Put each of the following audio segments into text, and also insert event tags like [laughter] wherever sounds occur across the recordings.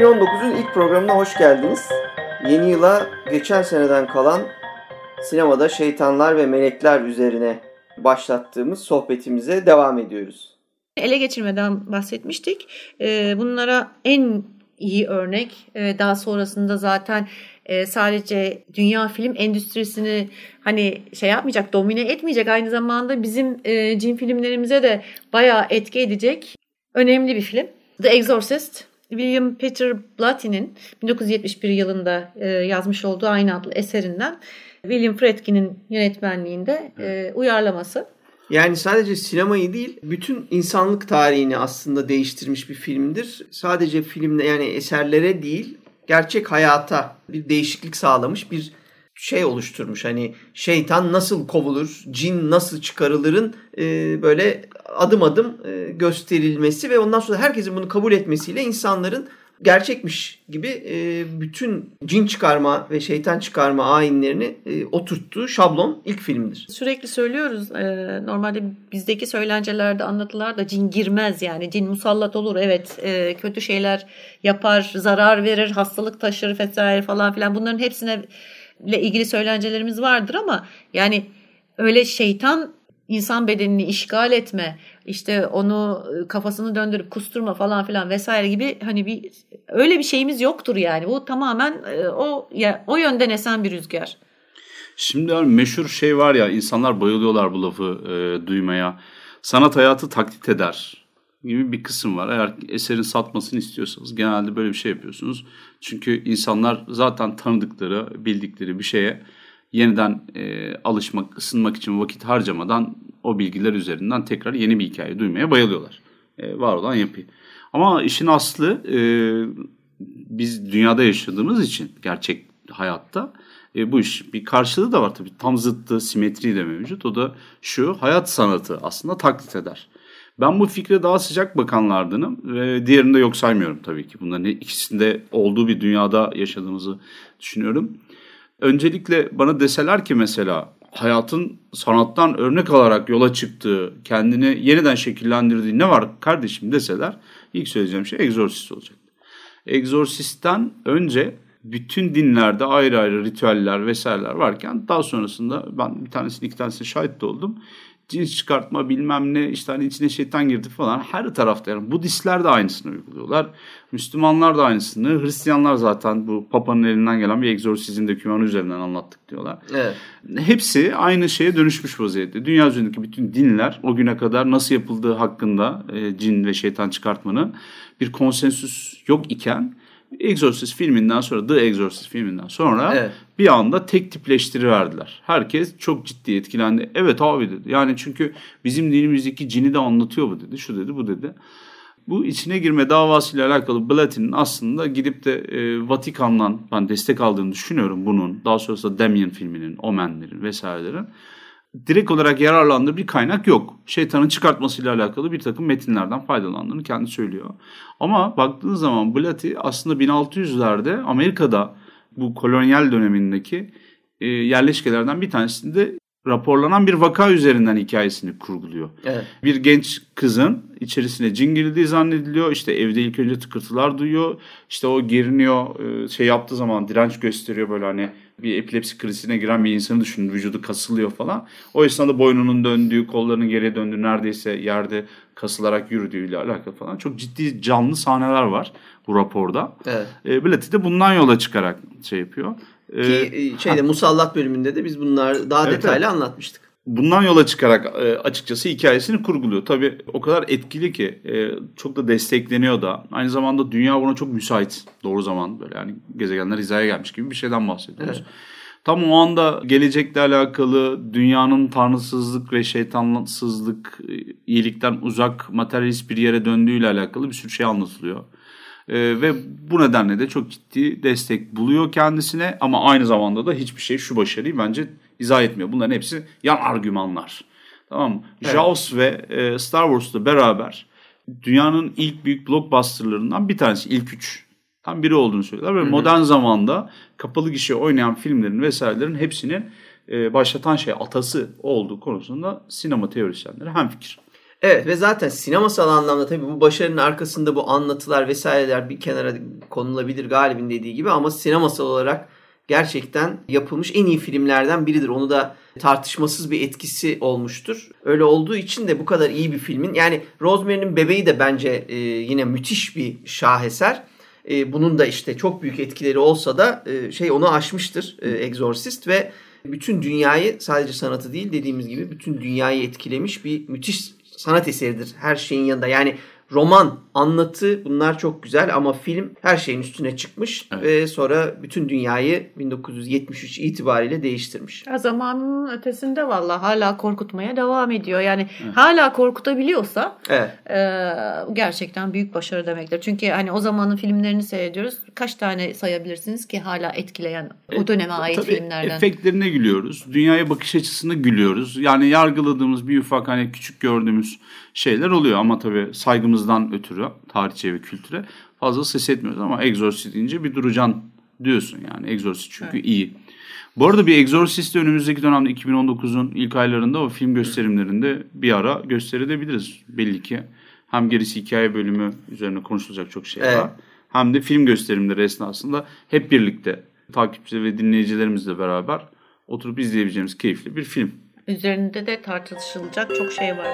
2019'un ilk programına hoş geldiniz. Yeni yıla geçen seneden kalan sinemada şeytanlar ve melekler üzerine başlattığımız sohbetimize devam ediyoruz. Ele geçirmeden bahsetmiştik. Ee, bunlara en iyi örnek e, daha sonrasında zaten e, sadece dünya film endüstrisini hani şey yapmayacak, domine etmeyecek aynı zamanda bizim e, cin filmlerimize de bayağı etki edecek önemli bir film. The Exorcist William Peter Blatty'nin 1971 yılında e, yazmış olduğu aynı adlı eserinden William Friedkin'in yönetmenliğinde e, uyarlaması. Yani sadece sinemayı değil, bütün insanlık tarihini aslında değiştirmiş bir filmdir. Sadece filmde yani eserlere değil, gerçek hayata bir değişiklik sağlamış bir şey oluşturmuş. Hani şeytan nasıl kovulur, cin nasıl çıkarılırın e, böyle adım adım e, gösterilmesi ve ondan sonra herkesin bunu kabul etmesiyle insanların gerçekmiş gibi e, bütün cin çıkarma ve şeytan çıkarma ayinlerini e, oturttuğu şablon ilk filmdir. Sürekli söylüyoruz. E, normalde bizdeki söylencelerde anlatılar da cin girmez yani. Cin musallat olur evet e, kötü şeyler yapar, zarar verir, hastalık taşır vesaire falan filan. Bunların hepsine ile ilgili söylencelerimiz vardır ama yani öyle şeytan insan bedenini işgal etme, işte onu ıı, kafasını döndürüp kusturma falan filan vesaire gibi hani bir öyle bir şeyimiz yoktur yani. Bu tamamen ıı, o ya, o yönden esen bir rüzgar. Şimdi meşhur şey var ya insanlar bayılıyorlar bu lafı e, duymaya. Sanat hayatı taklit eder gibi bir kısım var. Eğer eserin satmasını istiyorsanız genelde böyle bir şey yapıyorsunuz. Çünkü insanlar zaten tanıdıkları, bildikleri bir şeye yeniden e, alışmak, ısınmak için vakit harcamadan o bilgiler üzerinden tekrar yeni bir hikaye duymaya bayılıyorlar. E, var olan yapıyı. Ama işin aslı e, biz dünyada yaşadığımız için gerçek hayatta e, bu iş bir karşılığı da var tabii. Tam zıttı, simetri de mevcut. O da şu hayat sanatı aslında taklit eder. Ben bu fikre daha sıcak bakanlardanım ve diğerini de yok saymıyorum tabii ki. Bunların ikisinde olduğu bir dünyada yaşadığımızı düşünüyorum. Öncelikle bana deseler ki mesela hayatın sanattan örnek alarak yola çıktığı, kendini yeniden şekillendirdiği ne var kardeşim deseler ilk söyleyeceğim şey egzorsist olacak. Egzorsistten önce bütün dinlerde ayrı ayrı ritüeller vesaireler varken daha sonrasında ben bir tanesini iki tanesine şahit de oldum cins çıkartma bilmem ne işte hani içine şeytan girdi falan her tarafta yani Budistler de aynısını uyguluyorlar. Müslümanlar da aynısını. Hristiyanlar zaten bu Papa'nın elinden gelen bir egzorsizm dokümanı üzerinden anlattık diyorlar. Evet. Hepsi aynı şeye dönüşmüş vaziyette. Dünya üzerindeki bütün dinler o güne kadar nasıl yapıldığı hakkında e, cin ve şeytan çıkartmanın bir konsensüs yok iken Exorcist filminden sonra The Exorcist filminden sonra evet. bir anda tek tipleştiriverdiler. Herkes çok ciddi etkilendi. Evet abi dedi. Yani çünkü bizim dinimizdeki cini de anlatıyor bu dedi. Şu dedi bu dedi. Bu içine girme davasıyla alakalı Blatty'nin aslında gidip de e, Vatikan'dan ben destek aldığını düşünüyorum bunun. Daha sonrasında Damien filminin, Omen'lerin vesairelerin direkt olarak yararlandığı bir kaynak yok. Şeytanın çıkartmasıyla alakalı bir takım metinlerden faydalandığını kendi söylüyor. Ama baktığın zaman Blatty aslında 1600'lerde Amerika'da bu kolonyal dönemindeki e, yerleşkelerden bir tanesinde raporlanan bir vaka üzerinden hikayesini kurguluyor. Evet. Bir genç kızın içerisine cin girdiği zannediliyor. İşte evde ilk önce tıkırtılar duyuyor. İşte o geriniyor, e, şey yaptığı zaman direnç gösteriyor böyle hani bir epilepsi krizine giren bir insanı düşünün. Vücudu kasılıyor falan. O esnada boynunun döndüğü, kollarının geriye döndüğü, neredeyse yerde kasılarak yürüdüğüyle alakalı falan. Çok ciddi canlı sahneler var bu raporda. Evet. E, Blatty de bundan yola çıkarak şey yapıyor. Ki e, şeyde ha. Musallat bölümünde de biz bunlar daha evet, detaylı evet. anlatmıştık. Bundan yola çıkarak e, açıkçası hikayesini kurguluyor. Tabii o kadar etkili ki e, çok da destekleniyor da. Aynı zamanda dünya buna çok müsait. Doğru zaman böyle yani gezegenler hizaya gelmiş gibi bir şeyden bahsediyoruz. Evet. Tam o anda gelecekle alakalı dünyanın tanrısızlık ve şeytansızlık, iyilikten uzak materyalist bir yere döndüğüyle alakalı bir sürü şey anlatılıyor. Ee, ve bu nedenle de çok ciddi destek buluyor kendisine ama aynı zamanda da hiçbir şey şu başarıyı bence izah etmiyor. Bunların hepsi yan argümanlar. Tamam mı? Evet. Jaws ve e, Star Wars'la beraber dünyanın ilk büyük blockbusterlarından bir tanesi ilk üç tam biri olduğunu söylüyorlar. Ve Hı-hı. modern zamanda kapalı gişe oynayan filmlerin vesairelerin hepsinin e, başlatan şey atası olduğu konusunda sinema teorisyenleri hemfikir. Evet ve zaten sinemasal anlamda tabii bu başarının arkasında bu anlatılar vesaireler bir kenara konulabilir galibin dediği gibi ama sinemasal olarak gerçekten yapılmış en iyi filmlerden biridir. Onu da tartışmasız bir etkisi olmuştur. Öyle olduğu için de bu kadar iyi bir filmin yani Rosemary'nin Bebeği de bence e, yine müthiş bir şaheser. E, bunun da işte çok büyük etkileri olsa da e, şey onu aşmıştır e, Exorcist ve bütün dünyayı sadece sanatı değil dediğimiz gibi bütün dünyayı etkilemiş bir müthiş sanat eseridir her şeyin yanında. Yani roman, anlatı bunlar çok güzel ama film her şeyin üstüne çıkmış evet. ve sonra bütün dünyayı 1973 itibariyle değiştirmiş. Ya zamanın ötesinde valla hala korkutmaya devam ediyor. Yani evet. hala korkutabiliyorsa evet. e, gerçekten büyük başarı demektir. Çünkü hani o zamanın filmlerini seyrediyoruz. Kaç tane sayabilirsiniz ki hala etkileyen o döneme ait Tabii filmlerden? Efektlerine gülüyoruz. Dünyaya bakış açısına gülüyoruz. Yani yargıladığımız bir ufak hani küçük gördüğümüz şeyler oluyor ama tabii saygımızdan ötürü tarihçe ve kültüre fazla ses etmiyoruz ama Exorcist deyince bir duracan diyorsun yani Exorcist çünkü evet. iyi. Bu arada bir Exorcist'i önümüzdeki dönemde 2019'un ilk aylarında o film gösterimlerinde bir ara gösterebiliriz belli ki. Hem gerisi hikaye bölümü üzerine konuşulacak çok şey evet. var. Hem de film gösterimleri esnasında hep birlikte takipçi ve dinleyicilerimizle beraber oturup izleyebileceğimiz keyifli bir film. Üzerinde de tartışılacak çok şey var.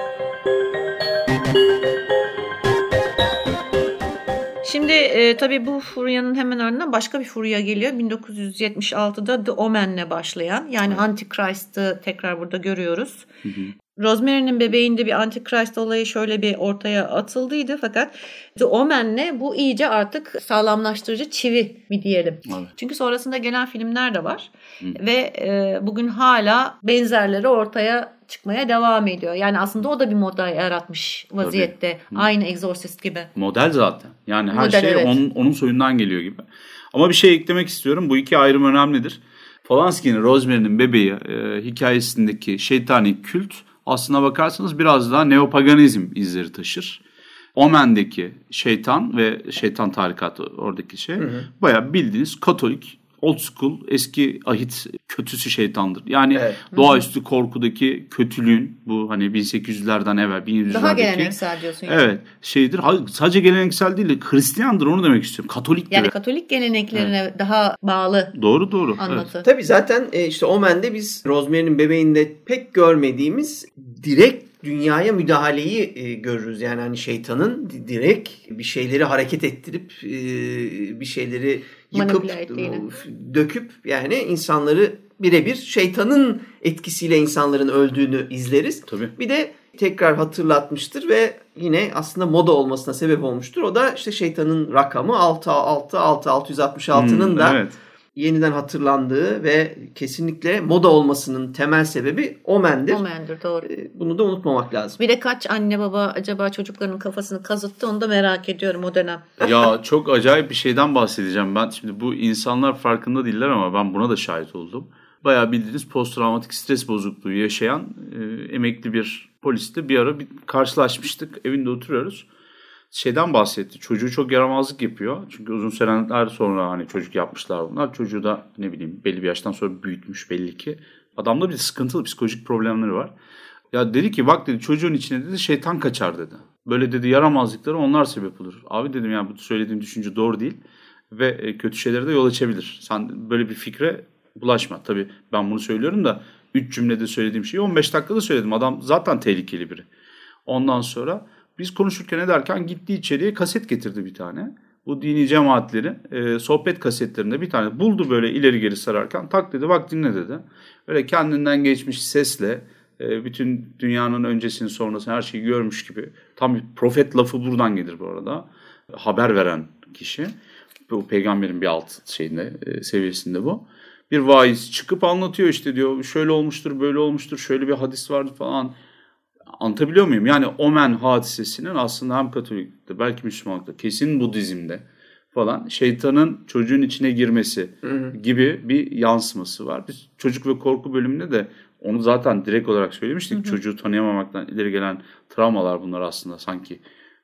Şimdi e, tabii bu furyanın hemen ardından başka bir furya geliyor. 1976'da The Omen'le başlayan yani evet. Antichrist'ı tekrar burada görüyoruz. Hı hı. Rosemary'nin bebeğinde bir Antichrist olayı şöyle bir ortaya atıldıydı fakat The Omen'le bu iyice artık sağlamlaştırıcı çivi mi diyelim. Evet. Çünkü sonrasında gelen filmler de var Hı. ve e, bugün hala benzerleri ortaya çıkmaya devam ediyor. Yani aslında o da bir model yaratmış vaziyette. Tabii. Aynı Exorcist gibi. Model zaten. Yani her model, şey evet. onun, onun soyundan geliyor gibi. Ama bir şey eklemek istiyorum. Bu iki ayrım önemlidir. Polanski'nin Rosemary'nin bebeği e, hikayesindeki şeytani kült aslına bakarsanız biraz daha neopaganizm izleri taşır. Omen'deki şeytan ve şeytan tarikatı oradaki şey hı hı. bayağı bildiğiniz Katolik old school eski ahit kötüsü şeytandır. Yani evet. doğaüstü korkudaki kötülüğün bu hani 1800'lerden evvel 1700'lerdeki. Daha geleneksel diyorsun. Yani. Evet şeydir. Sadece geleneksel değil Hristiyandır onu demek istiyorum. Katolik Yani Katolik geleneklerine evet. daha bağlı. Doğru doğru. Anlatı. Evet. Tabii zaten e, işte Omen'de biz Rosemary'nin bebeğinde pek görmediğimiz direkt dünyaya müdahaleyi e, görürüz. Yani hani şeytanın direkt bir şeyleri hareket ettirip e, bir şeyleri yıkıp döküp yani insanları birebir şeytanın etkisiyle insanların öldüğünü izleriz. Tabii. Bir de tekrar hatırlatmıştır ve yine aslında moda olmasına sebep olmuştur. O da işte şeytanın rakamı 6 6 6 666'nın hmm, da evet yeniden hatırlandığı ve kesinlikle moda olmasının temel sebebi Omen'dir. Omen'dir doğru. Ee, bunu da unutmamak lazım. Bir de kaç anne baba acaba çocuklarının kafasını kazıttı onu da merak ediyorum o dönem. [laughs] Ya çok acayip bir şeyden bahsedeceğim ben. Şimdi bu insanlar farkında değiller ama ben buna da şahit oldum. Bayağı bildiğiniz posttraumatik stres bozukluğu yaşayan e, emekli bir polisle bir ara bir karşılaşmıştık. Evinde oturuyoruz şeyden bahsetti. Çocuğu çok yaramazlık yapıyor. Çünkü uzun seneler sonra hani çocuk yapmışlar bunlar. Çocuğu da ne bileyim belli bir yaştan sonra büyütmüş belli ki. Adamda bir sıkıntılı psikolojik problemleri var. Ya dedi ki bak dedi çocuğun içine dedi şeytan kaçar dedi. Böyle dedi yaramazlıkları onlar sebep olur. Abi dedim yani bu söylediğim düşünce doğru değil. Ve e, kötü şeylere de yol açabilir. Sen böyle bir fikre bulaşma. Tabii ben bunu söylüyorum da 3 cümlede söylediğim şeyi 15 dakikada söyledim. Adam zaten tehlikeli biri. Ondan sonra biz konuşurken ederken gitti içeriye kaset getirdi bir tane. Bu dini cemaatlerin e, sohbet kasetlerinde bir tane buldu böyle ileri geri sararken tak dedi bak dinle dedi. Böyle kendinden geçmiş sesle e, bütün dünyanın öncesini sonrasını her şeyi görmüş gibi. Tam bir profet lafı buradan gelir bu arada. Haber veren kişi. Bu peygamberin bir alt şeyinde e, seviyesinde bu. Bir vaiz çıkıp anlatıyor işte diyor şöyle olmuştur böyle olmuştur şöyle bir hadis vardı falan Anlatabiliyor muyum? Yani Omen hadisesinin aslında hem Katolik'te belki Müslümanlıkta kesin Budizm'de falan şeytanın çocuğun içine girmesi gibi bir yansıması var. Biz çocuk ve korku bölümünde de onu zaten direkt olarak söylemiştik. Çocuğu tanıyamamaktan ileri gelen travmalar bunlar aslında sanki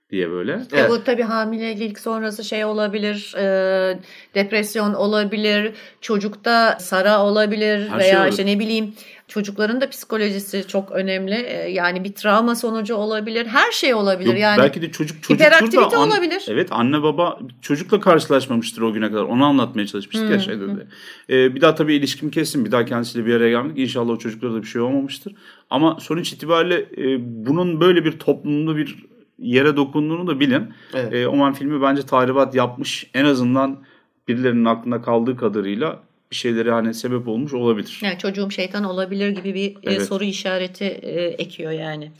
diye böyle. Evet. bu tabii hamilelik sonrası şey olabilir, e, depresyon olabilir, çocukta sara olabilir Her şey veya olur. işte ne bileyim çocukların da psikolojisi çok önemli. E, yani bir travma sonucu olabilir, her şey olabilir. Yok, yani belki de çocuk çocuktur da an- olabilir. Evet anne baba çocukla karşılaşmamıştır o güne kadar. Onu anlatmaya çalışmıştık ya şeyde de. Ee, bir daha tabii ilişkim kesin. Bir daha kendisiyle bir araya gelmedik. İnşallah o çocuklara da bir şey olmamıştır. Ama sonuç itibariyle e, bunun böyle bir toplumda bir yere dokunduğunu da bilin. Evet. E, Oman filmi bence tahribat yapmış. En azından birilerinin aklında kaldığı kadarıyla bir şeylere hani sebep olmuş olabilir. Yani çocuğum şeytan olabilir gibi bir e, Evet. soru işareti e, ekiyor yani.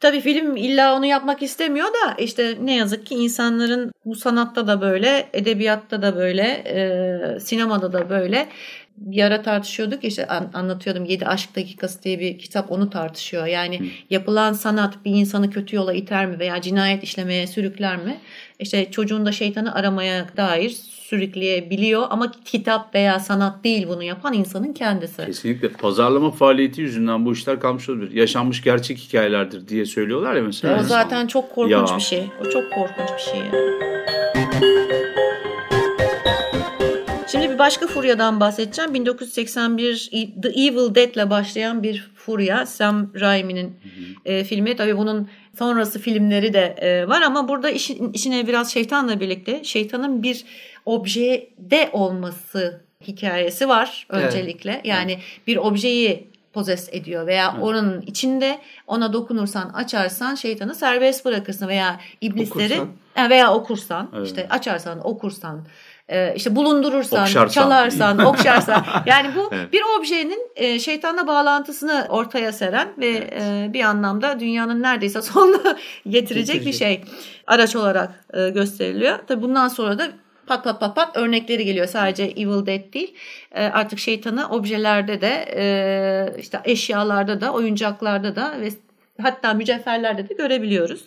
Tabii film illa onu yapmak istemiyor da işte ne yazık ki insanların bu sanatta da böyle, edebiyatta da böyle, e, sinemada da böyle. Bir ara tartışıyorduk işte an- anlatıyordum 7 Aşk Dakikası diye bir kitap onu tartışıyor. Yani yapılan sanat bir insanı kötü yola iter mi veya cinayet işlemeye sürükler mi? İşte çocuğun da şeytanı aramaya dair sürükleyebiliyor ama kitap veya sanat değil bunu yapan insanın kendisi. Kesinlikle pazarlama faaliyeti yüzünden bu işler kalmış olabilir. Yaşanmış gerçek hikayelerdir diye söylüyorlar ya mesela. O zaten çok korkunç Ya. bir şey. O çok korkunç bir şey. yani. Şimdi bir başka furyadan bahsedeceğim. 1981 E- The Evil Dead ile başlayan bir furya. Sam Raimi'nin e, filmi. Tabii bunun sonrası filmleri de e, var ama burada işin, işine biraz şeytanla birlikte şeytanın bir objede olması hikayesi var Evet. öncelikle. Yani bir objeyi pozes ediyor veya onun içinde ona dokunursan açarsan şeytanı serbest bırakırsın veya iblisleri Okursan. Veya okursan Evet. işte açarsan okursan e, işte bulundurursan Okşarsan. çalarsan [laughs] okşarsan yani bu Evet. bir objenin e, şeytanla bağlantısını ortaya seren ve e, bir anlamda dünyanın neredeyse [laughs] sonuna getirecek, bir Getirecek. şey araç olarak e, gösteriliyor. Tabii bundan sonra da pat pat pat pat örnekleri geliyor. Sadece Evil Dead değil. E, artık şeytanı objelerde de e, işte eşyalarda da oyuncaklarda da ve hatta mücevherlerde de görebiliyoruz.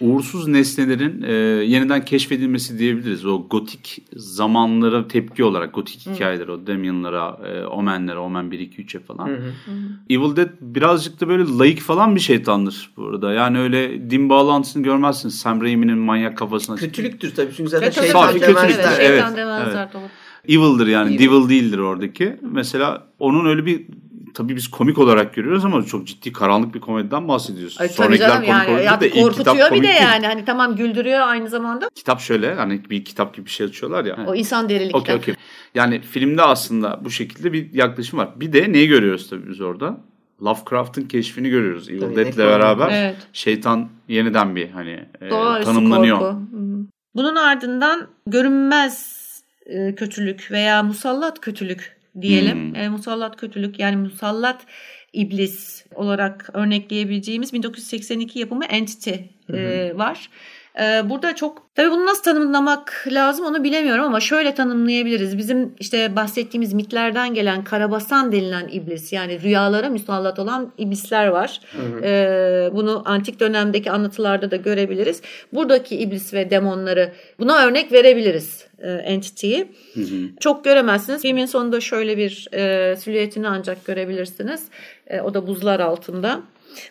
Uğursuz nesnelerin e, yeniden keşfedilmesi diyebiliriz. O gotik zamanlara tepki olarak gotik hikayeler o Damien'lara, e, Omen'lere, Omen 1 2 3'e falan. Evil Dead birazcık da böyle layık falan bir şeytandır burada. Yani öyle din bağlantısını görmezsiniz. Sam Raimi'nin manyak kafasına. Kötülüktür tabii çünkü zaten Kötü şeytan Safi demezler. kötülük, evet, evet, şeytan evet. doğru. Evil'dır yani. Evil. Devil değildir oradaki. Mesela onun öyle bir tabii biz komik olarak görüyoruz ama çok ciddi karanlık bir komediden bahsediyoruz. Ay, tabii Sonrakiler canım yani olunca ya da ilk korkutuyor kitap bir komik de değil. yani hani tamam güldürüyor aynı zamanda Kitap şöyle hani bir kitap gibi bir şey açıyorlar ya. o insan derili Okey kitap. okey. Yani filmde aslında bu şekilde bir yaklaşım var. Bir de neyi görüyoruz tabii biz orada? Lovecraft'ın keşfini görüyoruz. Evil Tabii, Dead'le beraber Evet. şeytan yeniden bir hani e, Doğaüstü tanımlanıyor. korku. Bunun ardından görünmez e, kötülük veya musallat kötülük diyelim. Hmm. E, musallat kötülük yani musallat iblis olarak örnekleyebileceğimiz 1982 yapımı Entity e, var. E, burada çok tabii bunu nasıl tanımlamak lazım onu bilemiyorum ama şöyle tanımlayabiliriz. Bizim işte bahsettiğimiz mitlerden gelen karabasan denilen iblis yani rüyalara musallat olan iblisler var. E, bunu antik dönemdeki anlatılarda da görebiliriz. Buradaki iblis ve demonları buna örnek verebiliriz e, Entity'yi. Çok göremezsiniz. Filmin sonunda şöyle bir e, silüetini ancak görebilirsiniz. E, o da buzlar altında.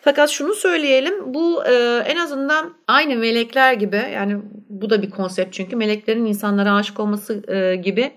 Fakat şunu söyleyelim bu e, en azından aynı melekler gibi yani bu da bir konsept çünkü meleklerin insanlara aşık olması e, gibi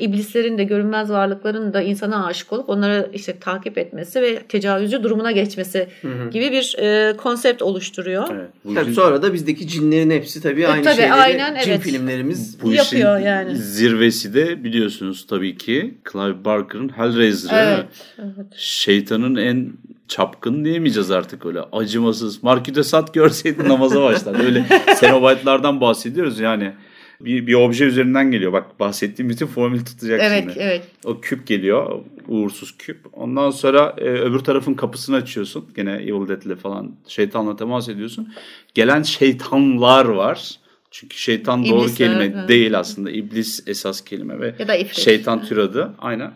iblislerin de görünmez varlıkların da insana aşık olup onları işte takip etmesi ve tecavüzcü durumuna geçmesi gibi bir e, konsept oluşturuyor. Evet, bu Tabii işin- sonra da bizdeki cinlerin hepsi tabii aynı tabii, şeyleri aynen, cin evet. filmlerimiz Bu yapıyor işin yani. zirvesi de biliyorsunuz tabii ki Clive Barker'ın Hellraiser'ı. Evet, evet. Şeytanın en çapkın diyemeyeceğiz artık öyle acımasız. Marquis de Sade görseydi namaza başlar. Öyle [laughs] Cenobite'lardan bahsediyoruz yani. Bir, bir obje üzerinden geliyor. Bak bahsettiğim bütün formül tutacak Evet, şimdi. evet. O küp geliyor. Uğursuz küp. Ondan sonra e, öbür tarafın kapısını açıyorsun. Gene Evil Dead'le falan şeytanla temas ediyorsun. Gelen şeytanlar var. Çünkü şeytan doğru İblisler, kelime evet. değil aslında. İblis esas kelime ve Ya da ifrit. şeytan türadı. Aynen.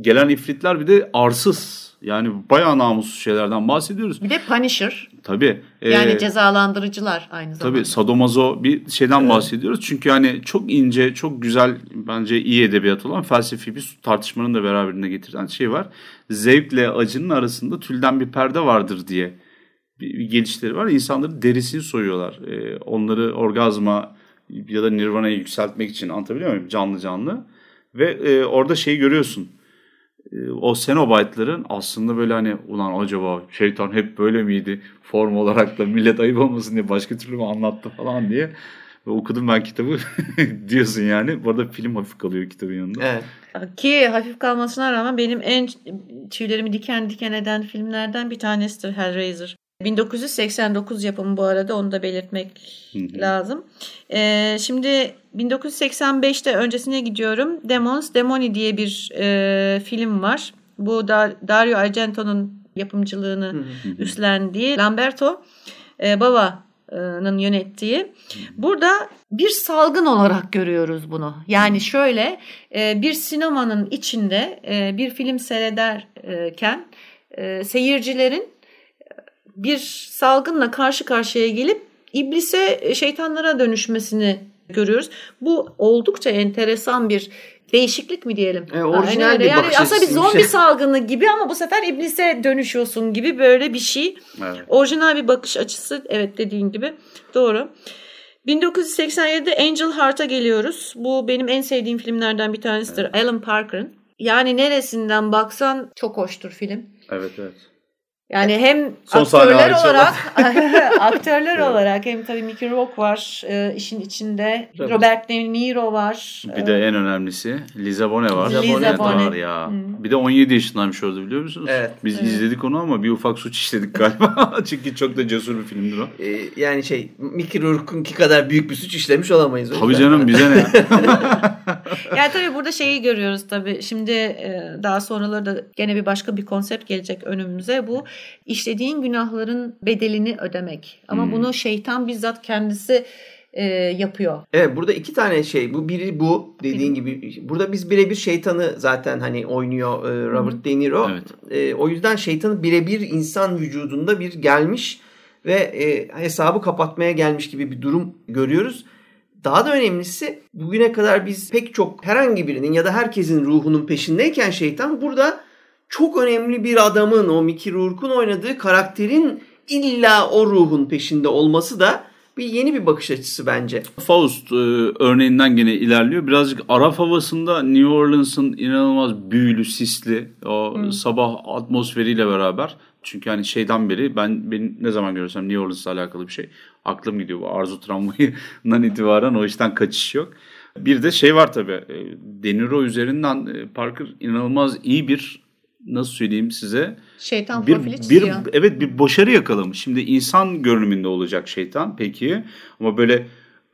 Gelen ifritler bir de arsız. Yani bayağı namussuz şeylerden bahsediyoruz. Bir de Punisher. Tabii. Yani Ee, cezalandırıcılar aynı zamanda. Tabii sadomazo bir şeyden bahsediyoruz. Çünkü hani çok ince, çok güzel bence iyi edebiyat olan felsefi bir tartışmanın da beraberinde getiren şey var. Zevkle acının arasında tülden bir perde vardır diye bir, bir gelişleri var. İnsanların derisini soyuyorlar. Ee, onları orgazma ya da nirvana'ya yükseltmek için anlatabiliyor muyum? Canlı canlı. Ve e, orada şeyi görüyorsun. E, o Cenobite'ların aslında böyle hani ulan acaba şeytan hep böyle miydi form olarak da millet ayıp olmasın diye başka türlü mü anlattı falan diye. Ve okudum ben kitabı [laughs] diyorsun yani. Bu arada film hafif kalıyor kitabın yanında. Evet. Ki hafif kalmasına rağmen benim en tüylerimi diken diken eden filmlerden bir tanesidir Hellraiser. 1989 yapımı bu arada onu da belirtmek lazım. Ee, şimdi 1985'te öncesine gidiyorum. Demons, Demoni diye bir e, film var. Bu da Dario Argento'nun yapımcılığını üstlendiği Lamberto e, Bava'nın yönettiği. Burada bir salgın olarak görüyoruz bunu. Yani şöyle e, bir sinemanın içinde e, bir film seyrederken e, seyircilerin bir salgınla karşı karşıya gelip iblise, şeytanlara dönüşmesini görüyoruz. Bu oldukça enteresan bir değişiklik mi diyelim? E, orijinal öyle. bir yani bakış aslında bir zombi şey. salgını gibi ama bu sefer iblise dönüşüyorsun gibi böyle bir şey. Evet. Orijinal bir bakış açısı. Evet dediğin gibi. Doğru. 1987'de Angel Heart'a geliyoruz. Bu benim en sevdiğim filmlerden bir tanesidir. Alan Parker'ın. Yani neresinden baksan çok hoştur film. Evet evet. Yani hem Son aktörler olarak [laughs] [laughs] aktörler Evet. olarak hem tabii Mickey Rourke var e, işin içinde. Robert. Robert De Niro var. Bir de en önemlisi Liza Bonet var. Liza Bonet Bonet. var ya. Hı. Bir de 17 yaşındaymış orada biliyor musunuz? Evet. Biz Evet. izledik onu ama bir ufak suç işledik galiba. [laughs] Çünkü çok da cesur bir filmdir o. Ee, yani şey Mickey Rourke'unki kadar büyük bir suç işlemiş olamayız. Tabii canım bize ne? [laughs] Yani tabii burada şeyi görüyoruz tabii. Şimdi e, daha sonraları da gene bir başka bir konsept gelecek önümüze. Bu işlediğin günahların bedelini ödemek. Ama Hmm. bunu şeytan bizzat kendisi e, yapıyor. Evet burada iki tane şey. Bu biri bu dediğin gibi. Burada biz birebir şeytanı zaten hani oynuyor e, Robert De Niro. Evet. E, o yüzden şeytanı birebir insan vücudunda bir gelmiş ve e, hesabı kapatmaya gelmiş gibi bir durum görüyoruz. Daha da önemlisi bugüne kadar biz pek çok herhangi birinin ya da herkesin ruhunun peşindeyken şeytan burada çok önemli bir adamın o Mickey Rourke'un oynadığı karakterin illa o ruhun peşinde olması da bir yeni bir bakış açısı bence. Faust e, örneğinden gene ilerliyor. Birazcık Arap havasında New Orleans'ın inanılmaz büyülü, sisli o sabah atmosferiyle beraber. Çünkü hani şeyden beri ben benim ne zaman görürsem New Orleans'la alakalı bir şey aklım gidiyor. Bu arzu travmayından itibaren o işten kaçış yok. Bir de şey var tabii. e, De Niro üzerinden e, Parker inanılmaz iyi bir nasıl söyleyeyim size Şeytan bir, profili bir çiziyor. evet bir başarı yakalamış. Şimdi insan görünümünde olacak şeytan peki ama böyle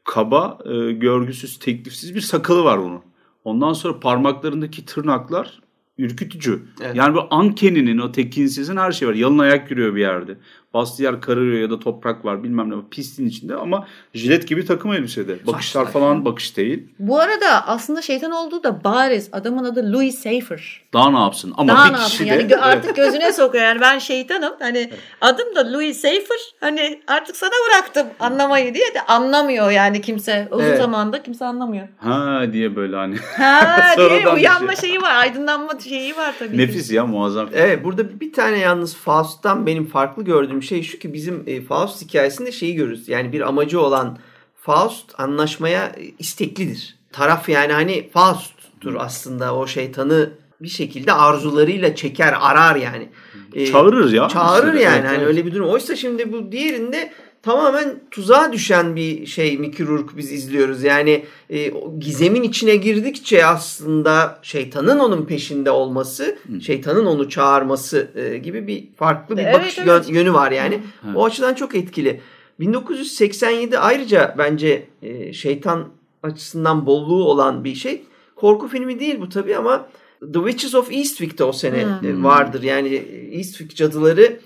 kaba, e, görgüsüz, teklifsiz bir sakalı var bunun. Ondan sonra parmaklarındaki tırnaklar ürkütücü. Evet. Yani bu ankeninin o tekinsizin her şey var. Yalın ayak yürüyor bir yerde. Bastığı yer kararıyor ya da toprak var bilmem ne pisliğin içinde ama jilet gibi takım elbisede. Bakışlar Saçlar. falan bakış değil. Bu arada aslında şeytan olduğu da bariz. Adamın adı Louis Safer. Daha ne yapsın? Ama Daha bir ne kişi yapsın? de Yani gö- artık gözüne sokuyor. Yani ben şeytanım. Hani adım da Louis Safer. Hani artık sana bıraktım anlamayı diye de anlamıyor yani kimse. Uzun Evet. zamanda kimse anlamıyor. ha diye böyle hani Ha [laughs] diye bir uyanma şey. şeyi var. Aydınlanma şeyi var tabii. ki. nefis ya muazzam. Evet burada bir tane yalnız Faust'tan benim farklı gördüğüm şey şu ki bizim e, Faust hikayesinde şeyi görürüz. Yani bir amacı olan Faust anlaşmaya e, isteklidir. Taraf yani hani Faust'tur aslında o şeytanı bir şekilde arzularıyla çeker, arar yani. E, Çağırır ya. Çağırır İşte, yani evet, hani evet. öyle bir durum. Oysa şimdi bu diğerinde tamamen tuzağa düşen bir şey Mickey Rourke biz izliyoruz. Yani e, o gizemin içine girdikçe aslında şeytanın onun peşinde olması, şeytanın onu çağırması e, gibi bir farklı bir Evet, bakış evet. yön- yönü var yani. Evet. O açıdan çok etkili. 1987 ayrıca bence e, şeytan açısından bolluğu olan bir şey. Korku filmi değil bu tabii ama The Witches of Eastwick'te o sene Hmm. e, vardır. Yani Eastwick cadıları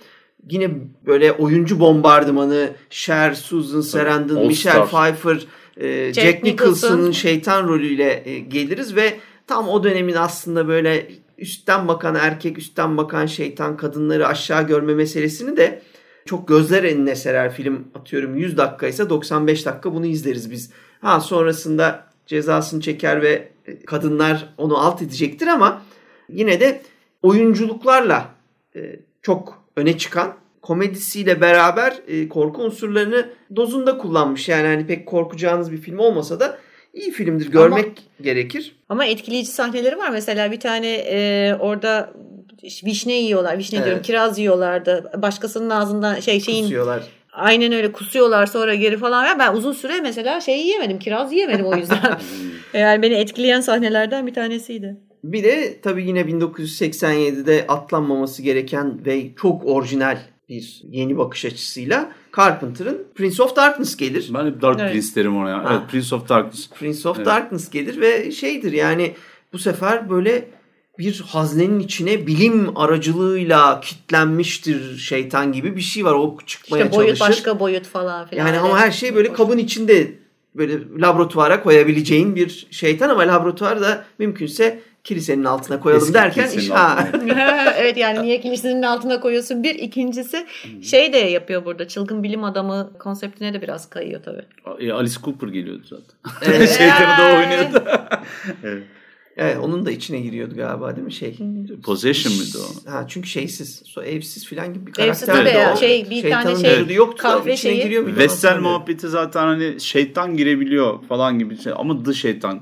yine böyle oyuncu bombardımanı Cher, Susan Sarandon, All Michelle Star. Pfeiffer, e, Jack Jack, Nicholson'ın Nicholson. şeytan rolüyle e, geliriz ve tam o dönemin aslında böyle üstten bakan erkek, üstten bakan şeytan, kadınları aşağı görme meselesini de çok gözler enine serer film atıyorum 100 dakika ise 95 dakika bunu izleriz biz. Ha sonrasında cezasını çeker ve kadınlar onu alt edecektir ama yine de oyunculuklarla e, çok öne çıkan komedisiyle beraber e, korku unsurlarını dozunda kullanmış. Yani hani pek korkacağınız bir film olmasa da iyi filmdir. Görmek ama, gerekir. Ama etkileyici sahneleri var. Mesela bir tane e, orada vişne yiyorlar. Vişne evet. diyorum kiraz yiyorlardı. Başkasının ağzından şey şeyin Kusuyorlar. Aynen öyle kusuyorlar sonra geri falan. Ben uzun süre mesela şey yiyemedim. Kiraz yiyemedim o yüzden. [laughs] yani beni etkileyen sahnelerden bir tanesiydi. Bir de tabii yine 1987'de atlanmaması gereken ve çok orijinal bir yeni bakış açısıyla Carpenter'ın Prince of Darkness gelir. Ben hep Dark evet. Prince derim ona. Ha. Evet Prince of Darkness. Prince of evet. Darkness gelir ve şeydir yani bu sefer böyle bir haznenin içine bilim aracılığıyla kitlenmiştir şeytan gibi bir şey var. O çıkmaya işte boyut, çalışır. başka boyut falan filan. Yani ama her şey böyle kabın içinde böyle laboratuvara koyabileceğin bir şeytan ama laboratuvar da mümkünse kilisenin altına koyalım Eski derken iş [laughs] ha. evet yani niye kilisenin altına koyuyorsun bir ikincisi şey de yapıyor burada çılgın bilim adamı konseptine de biraz kayıyor tabii. E, Alice Cooper geliyordu zaten. Evet. [laughs] Şeytanı da oynuyordu. [laughs] evet. Evet, onun da içine giriyordu galiba değil mi şey? Possession mıydı o? Ha çünkü şeysiz, so, evsiz filan gibi bir karakter. Evsiz de ya. Şey bir tane şey evet. yoktu kahve içine şeyi. giriyor Western muhabbeti zaten hani şeytan girebiliyor falan gibi şey ama the şeytan.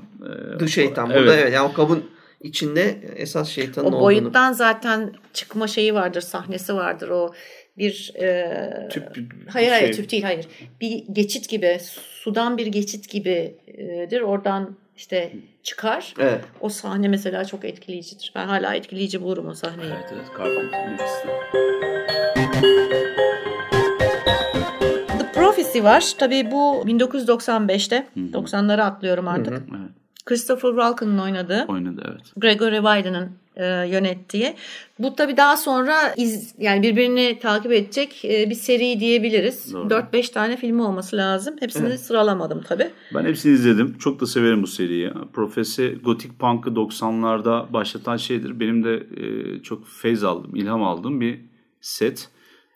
The şeytan. Burada evet. evet yani o kabın içinde esas şeytanın olduğunu. O boyuttan olduğunu. zaten çıkma şeyi vardır, sahnesi vardır. O bir e, tüp hayır hayır şey. tüp değil hayır. Bir geçit gibi, sudan bir geçit gibidir. Oradan işte çıkar. Evet. O sahne mesela çok etkileyicidir. Ben hala etkileyici bulurum o sahneyi. Evet evet. The Prophecy var. Tabii bu 1995'te. 90'ları atlıyorum artık. Evet. Christopher Walken'ın oynadığı. Oynadı evet. Gregory Wyden'ın e, yönettiği. Bu tabii daha sonra iz, yani birbirini takip edecek e, bir seri diyebiliriz. 4-5 tane filmi olması lazım. Hepsini evet. sıralamadım tabii. Ben hepsini izledim. Çok da severim bu seriyi. Profesi Gothic Punk'ı 90'larda başlatan şeydir. Benim de e, çok feyz aldım, ilham aldığım bir set.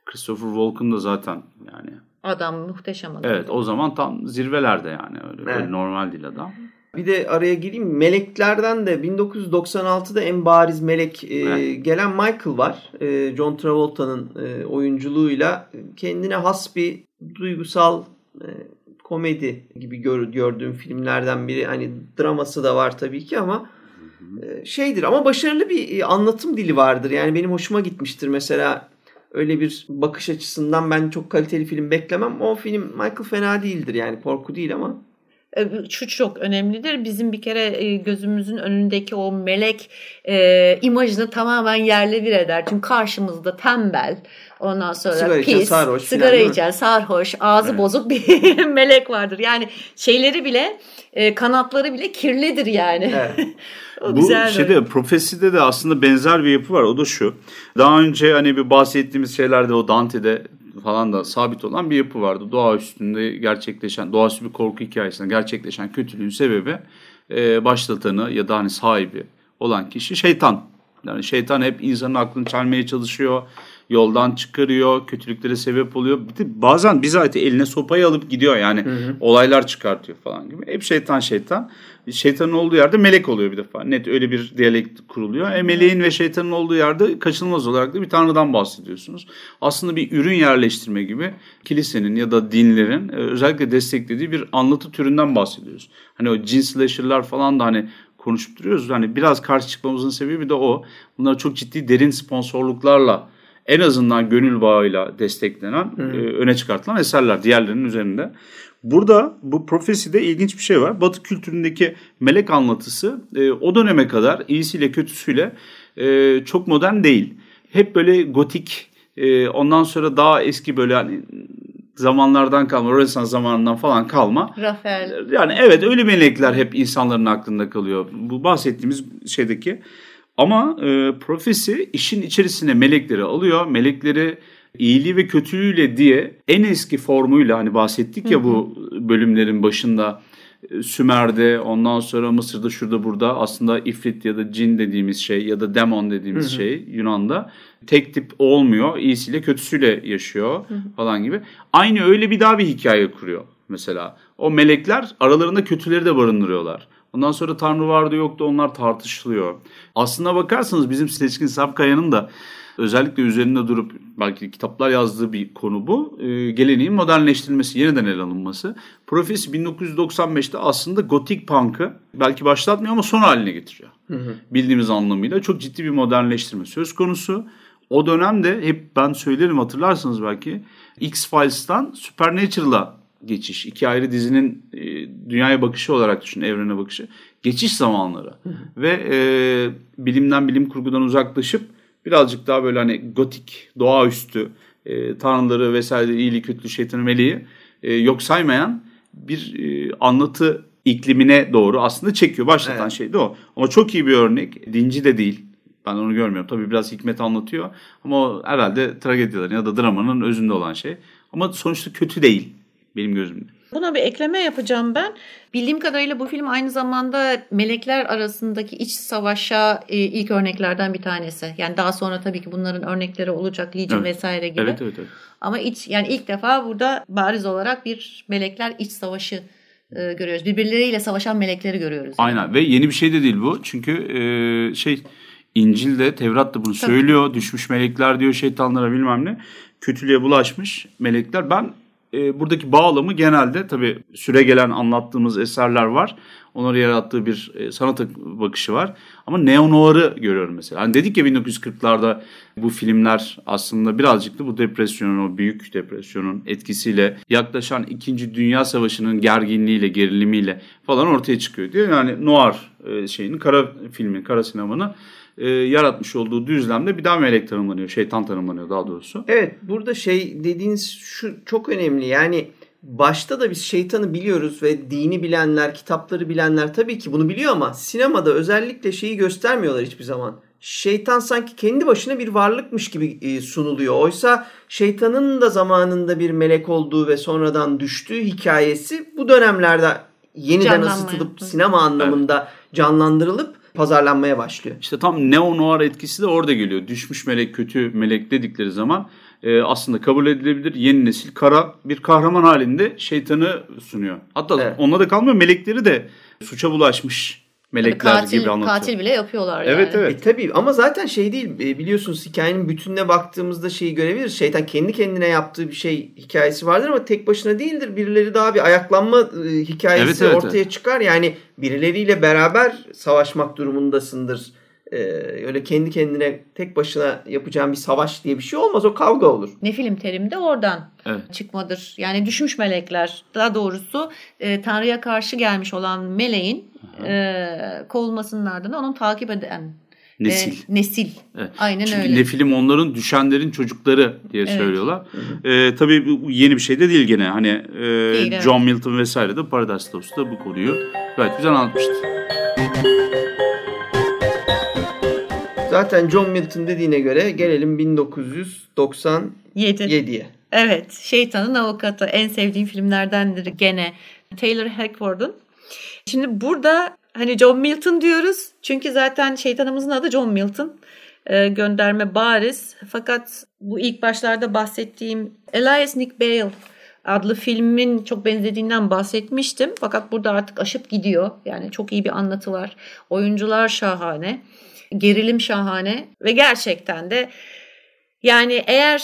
Christopher Walken da zaten yani Adam muhteşem adam. Evet o zaman tam zirvelerde yani öyle, evet. öyle normal değil adam. Bir de araya gireyim. Meleklerden de 1996'da en bariz melek e, gelen Michael var. E, John Travolta'nın e, oyunculuğuyla kendine has bir duygusal e, komedi gibi gör, gördüğüm filmlerden biri. Hani draması da var tabii ki ama e, şeydir ama başarılı bir e, anlatım dili vardır. Yani benim hoşuma gitmiştir mesela öyle bir bakış açısından ben çok kaliteli film beklemem. O film Michael fena değildir yani korku değil ama şu çok önemlidir. Bizim bir kere e, gözümüzün önündeki o melek e, imajını tamamen yerle bir eder. Çünkü karşımızda tembel, ondan sonra sigara pis, içen, sarhoş sigara falan, içen, sarhoş, ağzı evet. bozuk bir [laughs] melek vardır. Yani şeyleri bile, e, kanatları bile kirlidir yani. Evet. [laughs] Bu şeyde profeside de aslında benzer bir yapı var. O da şu. Daha önce hani bir bahsettiğimiz şeylerde o Dante'de falan da sabit olan bir yapı vardı. Doğa üstünde gerçekleşen, doğaüstü bir korku hikayesinde gerçekleşen kötülüğün sebebi e, başlatanı ya da hani sahibi olan kişi şeytan. Yani şeytan hep insanın aklını çelmeye çalışıyor, yoldan çıkarıyor, kötülüklere sebep oluyor. Bir de bazen bizatihi eline sopayı alıp gidiyor yani hı hı. olaylar çıkartıyor falan gibi. Hep şeytan şeytan şeytanın olduğu yerde melek oluyor bir defa. Net öyle bir diyalekt kuruluyor. E, meleğin ve şeytanın olduğu yerde kaçınılmaz olarak da bir tanrıdan bahsediyorsunuz. Aslında bir ürün yerleştirme gibi kilisenin ya da dinlerin e, özellikle desteklediği bir anlatı türünden bahsediyoruz. Hani o cin slasher'lar falan da hani konuşup duruyoruz. Hani biraz karşı çıkmamızın sebebi de o. Bunlar çok ciddi derin sponsorluklarla en azından gönül bağıyla desteklenen, hmm. e, öne çıkartılan eserler diğerlerinin üzerinde. Burada bu profeside ilginç bir şey var. Batı kültüründeki melek anlatısı e, o döneme kadar iyisiyle kötüsüyle e, çok modern değil. Hep böyle gotik e, ondan sonra daha eski böyle hani zamanlardan kalma, Rönesans zamanından falan kalma. Rafael. Yani evet öyle melekler hep insanların aklında kalıyor. Bu bahsettiğimiz şeydeki. Ama e, profesi işin içerisine melekleri alıyor. Melekleri iyiliği ve kötülüğüyle diye en eski formuyla hani bahsettik ya bu bölümlerin başında e, Sümer'de ondan sonra Mısır'da şurada burada aslında ifrit ya da cin dediğimiz şey ya da demon dediğimiz hı hı. şey Yunan'da tek tip olmuyor. İyisiyle kötüsüyle yaşıyor hı hı. falan gibi. Aynı öyle bir daha bir hikaye kuruyor mesela. O melekler aralarında kötüleri de barındırıyorlar. Ondan sonra Tanrı vardı yoktu onlar tartışılıyor. Aslına bakarsanız bizim Seçkin Sapkaya'nın da özellikle üzerinde durup belki kitaplar yazdığı bir konu bu. E, geleneğin modernleştirilmesi, yeniden ele alınması. Profesi 1995'te aslında gotik punk'ı belki başlatmıyor ama son haline getiriyor. Hı hı. Bildiğimiz anlamıyla çok ciddi bir modernleştirme söz konusu. O dönemde hep ben söylerim hatırlarsınız belki X-Files'tan Supernatural'a geçiş. iki ayrı dizinin e, dünyaya bakışı olarak düşün, evrene bakışı. Geçiş zamanları. Hı hı. Ve e, bilimden, bilim kurgudan uzaklaşıp birazcık daha böyle hani gotik, doğaüstü, e, tanrıları vesaire iyiliği, kötülüğü, şeytanı, meleği e, yok saymayan bir e, anlatı iklimine doğru aslında çekiyor. Başlatan evet. şey de o. Ama çok iyi bir örnek. Dinci de değil. Ben onu görmüyorum. Tabii biraz hikmet anlatıyor. Ama o herhalde tragedilerin ya da dramanın özünde olan şey. Ama sonuçta kötü değil benim gözümde. Buna bir ekleme yapacağım ben. Bildiğim kadarıyla bu film aynı zamanda melekler arasındaki iç savaşa e, ilk örneklerden bir tanesi. Yani daha sonra tabii ki bunların örnekleri olacak Legion evet. vesaire gibi. Evet, evet, evet. Ama iç yani ilk defa burada bariz olarak bir melekler iç savaşı e, görüyoruz. Birbirleriyle savaşan melekleri görüyoruz. Yani. Aynen ve yeni bir şey de değil bu. Çünkü e, şey İncil'de, Tevrat da bunu Tabii. söylüyor. Düşmüş melekler diyor şeytanlara bilmem ne. Kötülüğe bulaşmış melekler. Ben e, buradaki bağlamı genelde tabii süre gelen anlattığımız eserler var. Onları yarattığı bir e, sanat bakışı var. Ama neo-noir'ı görüyorum mesela. Hani dedik ya 1940'larda bu filmler aslında birazcık da bu depresyonun, o büyük depresyonun etkisiyle yaklaşan 2. Dünya Savaşı'nın gerginliğiyle, gerilimiyle falan ortaya çıkıyor diyor. Yani noir e, şeyini, kara filmin, kara sinemanın e, yaratmış olduğu düzlemde bir daha melek tanımlanıyor. Şeytan tanımlanıyor daha doğrusu. Evet burada şey dediğiniz şu çok önemli. Yani başta da biz şeytanı biliyoruz ve dini bilenler, kitapları bilenler tabii ki bunu biliyor ama sinemada özellikle şeyi göstermiyorlar hiçbir zaman. Şeytan sanki kendi başına bir varlıkmış gibi e, sunuluyor. Oysa şeytanın da zamanında bir melek olduğu ve sonradan düştüğü hikayesi bu dönemlerde yeniden ısıtılıp sinema anlamında evet. canlandırılıp pazarlanmaya başlıyor. İşte tam neo noir etkisi de orada geliyor. Düşmüş melek, kötü melek dedikleri zaman e, aslında kabul edilebilir yeni nesil kara bir kahraman halinde şeytanı sunuyor. Hatta evet. onunla da kalmıyor melekleri de suça bulaşmış melekler katil, gibi anlatıyor. Katil bile yapıyorlar yani. Evet evet. E, tabii ama zaten şey değil e, biliyorsunuz hikayenin bütününe baktığımızda şeyi görebiliriz. Şeytan kendi kendine yaptığı bir şey hikayesi vardır ama tek başına değildir. Birileri daha bir ayaklanma e, hikayesi evet, evet, ortaya evet. çıkar. Yani birileriyle beraber savaşmak durumundasındır e, öyle kendi kendine tek başına yapacağım bir savaş diye bir şey olmaz. O kavga olur. Ne film terim de oradan evet. çıkmadır. Yani düşmüş melekler daha doğrusu e, Tanrı'ya karşı gelmiş olan meleğin e, kovulmasının ardından onu takip eden Nesil. E, nesil. Evet. Aynen Çünkü öyle. Nefilim onların düşenlerin çocukları diye evet. söylüyorlar. E, tabii bu yeni bir şey de değil gene. Hani e, değil, John evet. Milton vesaire de Paradise Lost'ta bu konuyu gayet güzel anlatmıştı. Zaten John Milton dediğine göre gelelim 1997'ye. Evet. Şeytanın Avukatı en sevdiğim filmlerdendir gene. Taylor Hackford'un. Şimdi burada hani John Milton diyoruz. Çünkü zaten şeytanımızın adı John Milton. Ee, gönderme bariz. Fakat bu ilk başlarda bahsettiğim Elias Nick Bale adlı filmin çok benzediğinden bahsetmiştim. Fakat burada artık aşıp gidiyor. Yani çok iyi bir anlatı var. Oyuncular şahane. Gerilim şahane ve gerçekten de yani eğer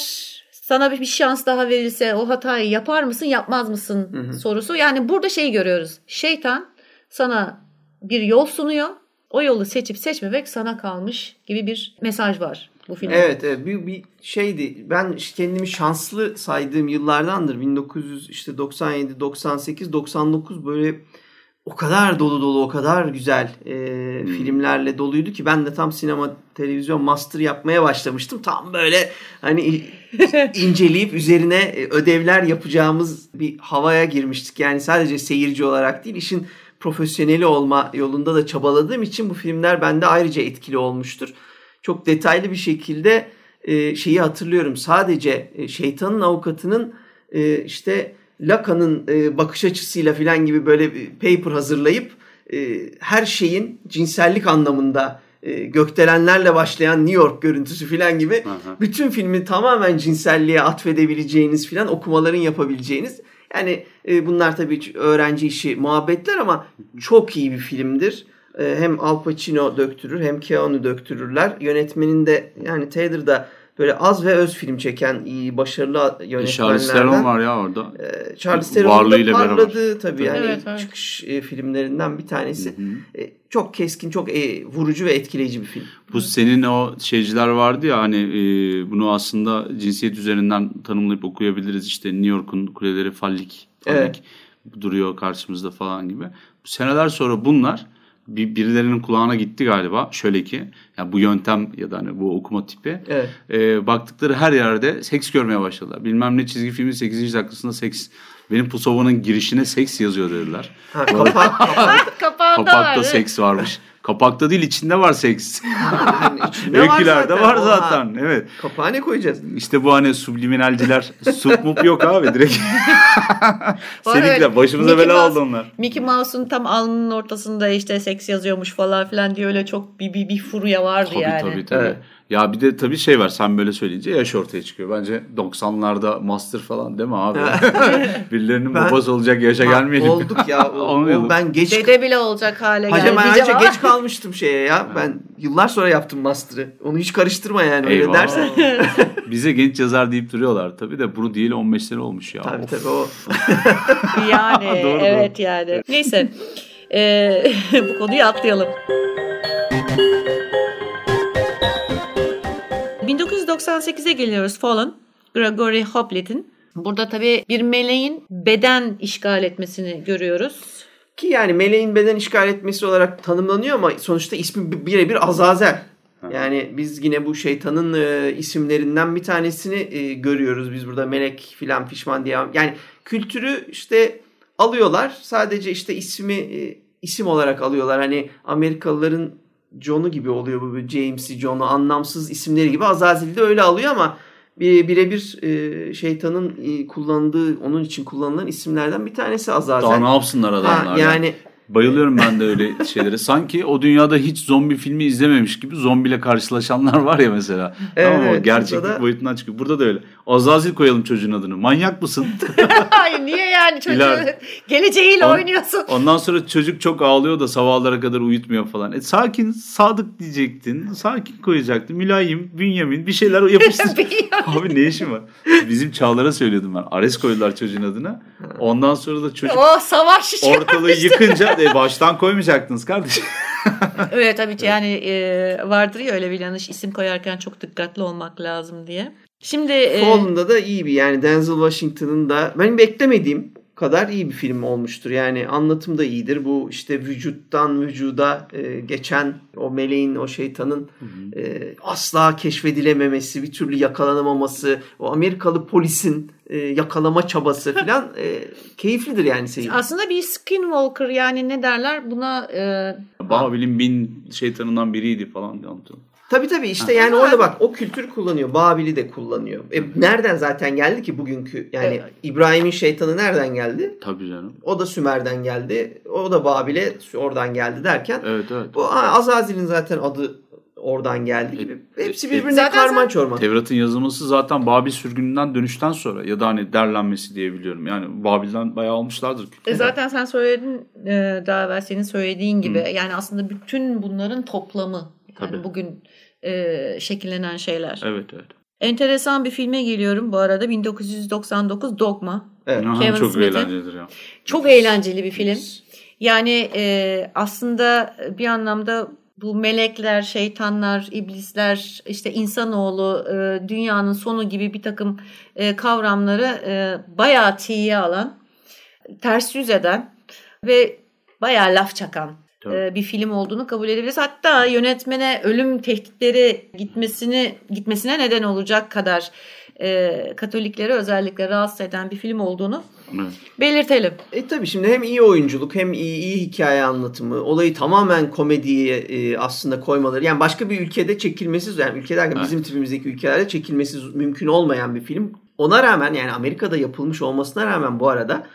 sana bir şans daha verilse o hatayı yapar mısın yapmaz mısın hı hı. sorusu. Yani burada şeyi görüyoruz. Şeytan sana bir yol sunuyor. O yolu seçip seçmemek sana kalmış gibi bir mesaj var bu filmde. Evet, evet bir, bir şeydi. Ben kendimi şanslı saydığım yıllardandır. 1900 işte 97, 98, 99 böyle o kadar dolu dolu, o kadar güzel e, hmm. filmlerle doluydu ki ben de tam sinema televizyon master yapmaya başlamıştım. Tam böyle hani [laughs] inceleyip üzerine e, ödevler yapacağımız bir havaya girmiştik. Yani sadece seyirci olarak değil, işin profesyoneli olma yolunda da çabaladığım için bu filmler bende ayrıca etkili olmuştur. Çok detaylı bir şekilde e, şeyi hatırlıyorum. Sadece e, şeytanın avukatının e, işte Lacan'ın e, bakış açısıyla filan gibi böyle bir paper hazırlayıp e, her şeyin cinsellik anlamında e, gökdelenlerle başlayan New York görüntüsü filan gibi Hı hı. bütün filmi tamamen cinselliğe atfedebileceğiniz filan okumaların yapabileceğiniz yani e, bunlar tabii öğrenci işi muhabbetler ama çok iyi bir filmdir. E, hem Al Pacino döktürür hem Keanu döktürürler. Yönetmenin de yani Taylor da böyle az ve öz film çeken iyi başarılı E, Charles Theron yönetmenlerden. var ya orada. E, Charles Theron'un da Varlığıyla beraber. parladığı tabii yani Evet, evet. çıkış e, filmlerinden bir tanesi. E, çok keskin, çok e, vurucu ve etkileyici bir film. Bu senin o şeyciler vardı ya hani e, bunu aslında cinsiyet üzerinden tanımlayıp okuyabiliriz. İşte New York'un kuleleri fallik, fallik Evet. duruyor karşımızda falan gibi. Seneler sonra bunlar bir, birilerinin kulağına gitti galiba. Şöyle ki yani bu yöntem ya da hani bu okuma tipi Evet. e, baktıkları her yerde seks görmeye başladılar. Bilmem ne çizgi filmin 8. dakikasında seks benim Pusova'nın girişine seks yazıyor dediler. Ha, kapak, kapak [laughs] Kapağında Kapakta var. seks varmış. Kapakta değil içinde var seks. [laughs] yani içinde var zaten. var Oha. zaten. Evet. Kapağa ne koyacağız? İşte bu hani subliminalciler sup mup yok abi direkt. [laughs] [laughs] Seninkiler başımıza Mickey bela Mouse- aldı onlar. Mickey Mouse'un tam alnının ortasında işte seks yazıyormuş falan filan diye öyle çok bir, bir, bir furya vardı Tabii yani. tabii tabii. Evet. Ya bir de tabii şey var sen böyle söyleyince yaş ortaya çıkıyor. Bence 90'larda master falan değil mi abi? [laughs] Birilerinin Ben- babası olacak yaşa gelmeyelim. Olduk ya. [laughs] O, ben geç Dede bile olacak hale Hacı geldi. ben ayrıca ama- geç kalmıştım şeye ya. Ben yıllar sonra yaptım master'ı. Onu hiç karıştırma yani öyle Eyvah. dersen. [laughs] Bize genç yazar deyip duruyorlar. Tabii de bunu değil 15 sene olmuş ya. tabii Of. tabii o. Yani Doğru, evet yani. Neyse. Ee, bu konuyu atlayalım. 1998'e geliyoruz Fallen. Gregory Hoplett'in. Burada tabii bir meleğin beden işgal etmesini görüyoruz. Ki yani meleğin beden işgal etmesi olarak tanımlanıyor ama sonuçta ismi bi- birebir Azazel. Yani biz yine bu şeytanın e, isimlerinden bir tanesini e, görüyoruz. Biz burada melek filan fişman diye. Yani kültürü işte alıyorlar. Sadece işte ismi e, isim olarak alıyorlar. Hani Amerikalıların John'u gibi oluyor bu James'i, John'u anlamsız isimleri gibi. Azazel'i de öyle alıyor ama bir birebir e, şeytanın e, kullandığı, onun için kullanılan isimlerden bir tanesi Azazel. Daha ne yapsınlar adamlar? Ha, ya? Bayılıyorum ben de öyle şeylere. [laughs] Sanki o dünyada hiç zombi filmi izlememiş gibi zombiyle karşılaşanlar var ya mesela. tamam mı? Evet, gerçeklik da- boyutundan çıkıyor. Burada da öyle. Azazil koyalım çocuğun adını. Manyak mısın? [laughs] Hayır niye yani çocuğun İleride. geleceğiyle On- oynuyorsun? Ondan sonra çocuk çok ağlıyor da sabahlara kadar uyutmuyor falan. E, sakin, sadık diyecektin. Sakin koyacaktın. Mülayim, Bünyamin bir şeyler [laughs] yapıştır. Abi ne işin var? Bizim Çağlar'a söylüyordum ben. Ares koydular çocuğun adına. Ondan sonra da çocuk o savaş ortalığı yıkınca de baştan koymayacaktınız kardeşim. [laughs] Öyle tabii ki yani e, vardır ya öyle bir yanlış isim koyarken çok dikkatli olmak lazım diye. Şimdi e, Fallen'da da iyi bir yani Denzel Washington'ın da benim beklemediğim kadar iyi bir film olmuştur. Yani anlatım da iyidir. Bu işte vücuttan vücuda e, geçen o meleğin, o şeytanın e, asla keşfedilememesi, bir türlü yakalanamaması, o Amerikalı polisin e, yakalama çabası [laughs] falan e, keyiflidir yani seyir. aslında bir skinwalker yani ne derler buna e, Babil'in bin şeytanından biriydi falan diye anlatıyorum. Tabii tabii işte yani orada bak o kültür kullanıyor. Babil'i de kullanıyor. E, nereden zaten geldi ki bugünkü yani Evet. İbrahim'in şeytanı nereden geldi? Tabii canım. O da Sümer'den geldi. O da Babil'e oradan geldi derken Evet evet. bu Azazil'in zaten adı oradan geldi gibi. Hepsi e, birbirine zaten karman çorman. Tevrat'ın yazılması zaten Babil sürgününden dönüşten sonra ya da hani derlenmesi diye biliyorum. Yani Babil'den bayağı almışlardır. e, zaten sen söyledin e, daha evvel senin söylediğin gibi yani aslında bütün bunların toplamı yani Tabii. bugün e, şekillenen şeyler. Evet evet. Enteresan bir filme geliyorum bu arada 1999 Dogma. Evet. Aha, Kevin çok Smith'in. eğlencelidir ya. Çok eğlenceli bir film. Yani e, aslında bir anlamda bu melekler, şeytanlar, iblisler, işte insanoğlu, e, dünyanın sonu gibi bir takım e, kavramları e, bayağı tiye alan, ters yüz eden ve bayağı laf çakan Tabii. e, bir film olduğunu kabul edebiliriz. Hatta yönetmene ölüm tehditleri gitmesini gitmesine neden olacak kadar e, Katolikleri özellikle rahatsız eden bir film olduğunu Evet. belirtelim. E tabii şimdi hem iyi oyunculuk hem iyi, iyi hikaye anlatımı, olayı tamamen komediye e, aslında koymaları. Yani başka bir ülkede çekilmesi, yani ülke derken Evet. bizim tipimizdeki ülkelerde çekilmesi mümkün olmayan bir film. Ona rağmen yani Amerika'da yapılmış olmasına rağmen bu arada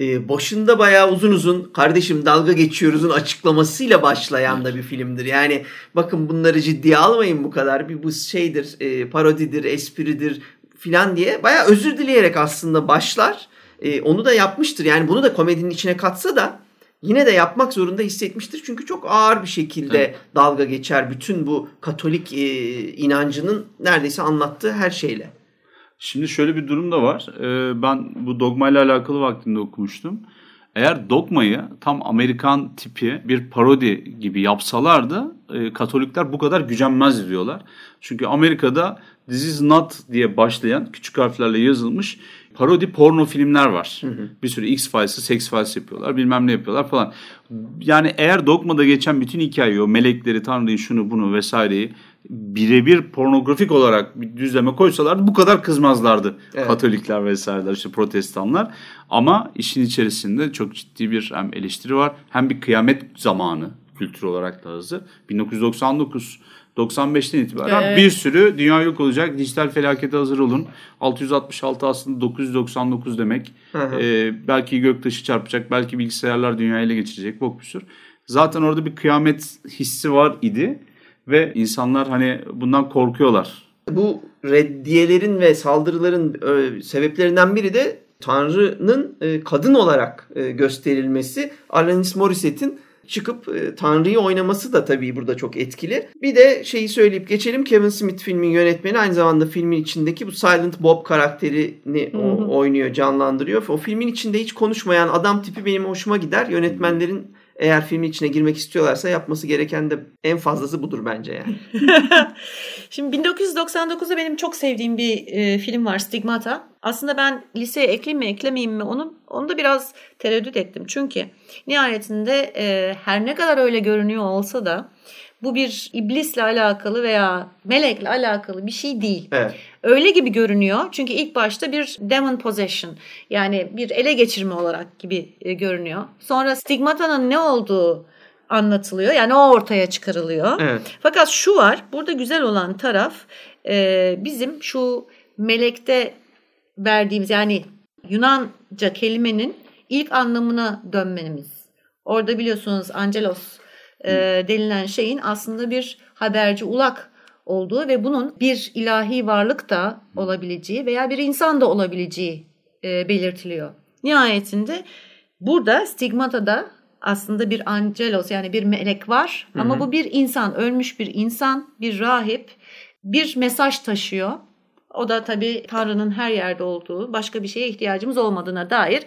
e, başında bayağı uzun uzun kardeşim dalga geçiyoruzun açıklamasıyla başlayan da bir filmdir. Yani bakın bunları ciddiye almayın bu kadar. Bir bu şeydir, e, parodidir, espridir filan diye bayağı özür dileyerek aslında başlar. E, onu da yapmıştır. Yani bunu da komedinin içine katsa da yine de yapmak zorunda hissetmiştir. Çünkü çok ağır bir şekilde evet. dalga geçer bütün bu Katolik e, inancının neredeyse anlattığı her şeyle. Şimdi şöyle bir durum da var. Ee, ben bu dogma ile alakalı vaktinde okumuştum. Eğer dogmayı tam Amerikan tipi bir parodi gibi yapsalardı e, Katolikler bu kadar gücenmez diyorlar. Çünkü Amerika'da This is not diye başlayan küçük harflerle yazılmış parodi porno filmler var. Hı hı. Bir sürü X-Files'ı Sex Files yapıyorlar bilmem ne yapıyorlar falan. Yani eğer dogmada geçen bütün hikayeyi o melekleri, tanrıyı, şunu bunu vesaireyi birebir pornografik olarak bir düzleme koysalardı bu kadar kızmazlardı. Evet. Katolikler vesaireler işte protestanlar. Ama işin içerisinde çok ciddi bir hem eleştiri var hem bir kıyamet zamanı kültür olarak da hazır. 1999 95'ten itibaren evet. bir sürü dünya yok olacak. Dijital felakete hazır olun. 666 aslında 999 demek. Ee, belki göktaşı çarpacak. Belki bilgisayarlar dünyayı ele geçirecek. Bok bir sürü. Zaten orada bir kıyamet hissi var idi. Ve insanlar hani bundan korkuyorlar. Bu reddiyelerin ve saldırıların e, sebeplerinden biri de Tanrı'nın e, kadın olarak e, gösterilmesi. Alanis Morissette'in çıkıp e, Tanrı'yı oynaması da tabii burada çok etkili. Bir de şeyi söyleyip geçelim. Kevin Smith filmin yönetmeni aynı zamanda filmin içindeki bu Silent Bob karakterini o, oynuyor, canlandırıyor. O filmin içinde hiç konuşmayan adam tipi benim hoşuma gider. Yönetmenlerin eğer filmin içine girmek istiyorlarsa yapması gereken de en fazlası budur bence yani. [laughs] Şimdi 1999'da benim çok sevdiğim bir e, film var Stigmata. Aslında ben liseye ekleyeyim mi eklemeyeyim mi onu, onu da biraz tereddüt ettim. Çünkü nihayetinde e, her ne kadar öyle görünüyor olsa da bu bir iblisle alakalı veya melekle alakalı bir şey değil. Evet. Öyle gibi görünüyor. Çünkü ilk başta bir demon possession yani bir ele geçirme olarak gibi e, görünüyor. Sonra stigmata'nın ne olduğu anlatılıyor. Yani o ortaya çıkarılıyor. Evet. Fakat şu var. Burada güzel olan taraf e, bizim şu melekte verdiğimiz yani Yunanca kelimenin ilk anlamına dönmemiz. Orada biliyorsunuz angelos e, denilen şeyin aslında bir haberci ulak olduğu ve bunun bir ilahi varlık da olabileceği veya bir insan da olabileceği e, belirtiliyor. Nihayetinde burada stigmatada aslında bir angelos yani bir melek var hı hı. ama bu bir insan, ölmüş bir insan, bir rahip bir mesaj taşıyor. O da tabii Tanrı'nın her yerde olduğu, başka bir şeye ihtiyacımız olmadığına dair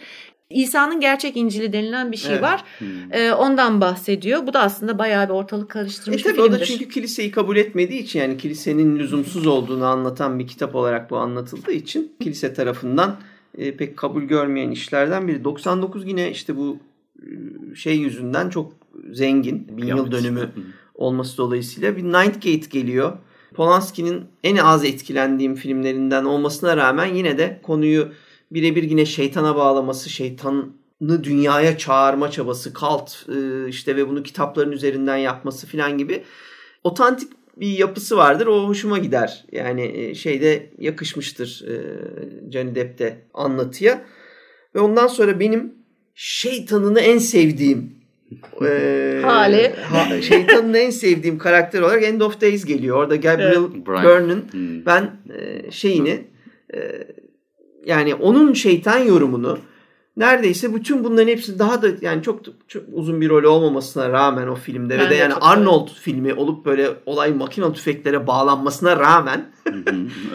İsa'nın gerçek İncil'i denilen bir şey evet. var. Hmm. Ee, ondan bahsediyor. Bu da aslında bayağı bir ortalık karıştırmış e, tabii bir filmdir. O da çünkü kiliseyi kabul etmediği için yani kilisenin lüzumsuz olduğunu anlatan bir kitap olarak bu anlatıldığı için kilise tarafından e, pek kabul görmeyen işlerden biri. 99 yine işte bu e, şey yüzünden çok zengin. Bin yıl dönümü olması dolayısıyla bir Ninth Gate geliyor. Polanski'nin en az etkilendiğim filmlerinden olmasına rağmen yine de konuyu birebir yine şeytana bağlaması, şeytanı dünyaya çağırma çabası, kalt e, işte ve bunu kitapların üzerinden yapması filan gibi otantik bir yapısı vardır. O hoşuma gider. Yani e, şeyde yakışmıştır e, Johnny Depp'te anlatıya. Ve ondan sonra benim şeytanını en sevdiğim e, [laughs] hali. Ha, şeytanın en sevdiğim karakter olarak End of Days geliyor. Orada Gabriel evet. Byrne'ın hmm. ben e, şeyini e, yani onun şeytan yorumunu neredeyse bütün bunların hepsi daha da yani çok, çok uzun bir rol olmamasına rağmen o filmde ben ve de yani Arnold öyle. filmi olup böyle olay makinalı tüfeklere bağlanmasına rağmen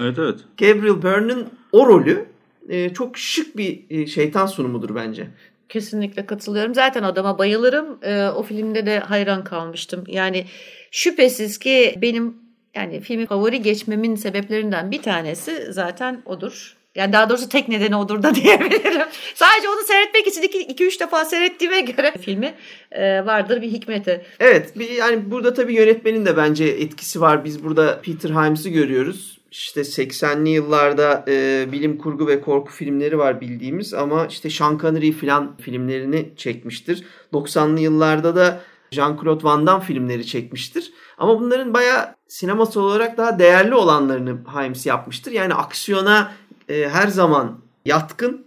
evet evet. Gabriel Byrne'ın o rolü e, çok şık bir e, şeytan sunumudur bence. Kesinlikle katılıyorum. Zaten adama bayılırım. E, o filmde de hayran kalmıştım. Yani şüphesiz ki benim yani filmi favori geçmemin sebeplerinden bir tanesi zaten odur. Yani daha doğrusu tek nedeni odur da [laughs] diyebilirim. Sadece onu seyretmek için 2-3 defa seyrettiğime göre [laughs] filmi e, vardır bir hikmeti. Evet bir, yani burada tabii yönetmenin de bence etkisi var. Biz burada Peter Himes'ı görüyoruz. İşte 80'li yıllarda e, bilim kurgu ve korku filmleri var bildiğimiz ama işte Sean Connery falan filmlerini çekmiştir. 90'lı yıllarda da Jean-Claude Van Damme filmleri çekmiştir. Ama bunların bayağı sineması olarak daha değerli olanlarını Himes yapmıştır. Yani aksiyona e, her zaman yatkın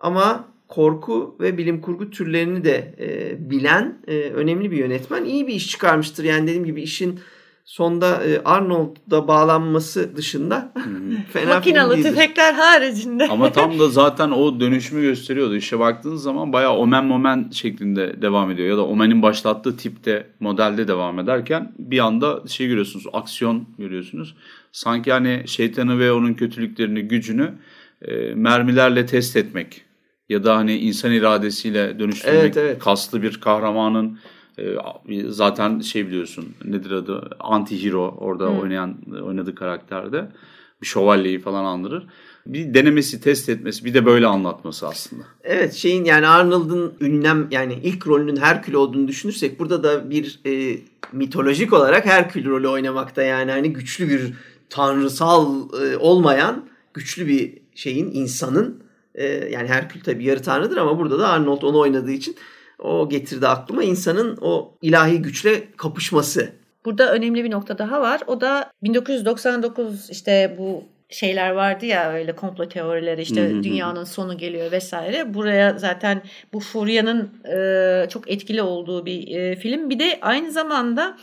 ama korku ve bilim kurgu türlerini de e, bilen e, önemli bir yönetmen. İyi bir iş çıkarmıştır. Yani dediğim gibi işin sonda e, Arnold'da bağlanması dışında [laughs] fena Makinalı tüfekler haricinde. Ama tam da [laughs] zaten o dönüşümü gösteriyordu. İşe baktığınız zaman bayağı omen momen şeklinde devam ediyor. Ya da omenin başlattığı tipte modelde devam ederken bir anda şey görüyorsunuz. Aksiyon görüyorsunuz. Sanki hani şeytanı ve onun kötülüklerini, gücünü e, mermilerle test etmek. Ya da hani insan iradesiyle dönüştürmek. Evet, evet. Kaslı bir kahramanın e, zaten şey biliyorsun nedir adı anti-hero orada oynayan oynadığı karakterde bir şövalyeyi falan andırır. Bir denemesi, test etmesi, bir de böyle anlatması aslında. Evet şeyin yani Arnold'un ünlem yani ilk rolünün Herkül olduğunu düşünürsek burada da bir e, mitolojik olarak Herkül rolü oynamakta yani hani güçlü bir tanrısal e, olmayan güçlü bir şeyin insanın e, yani Herkül tabi yarı tanrıdır ama burada da Arnold onu oynadığı için o getirdi aklıma insanın o ilahi güçle kapışması. Burada önemli bir nokta daha var. O da 1999 işte bu şeyler vardı ya öyle komplo teorileri işte Hı hı dünyanın sonu geliyor vesaire. Buraya zaten bu furyanın e, çok etkili olduğu bir e, film. Bir de aynı zamanda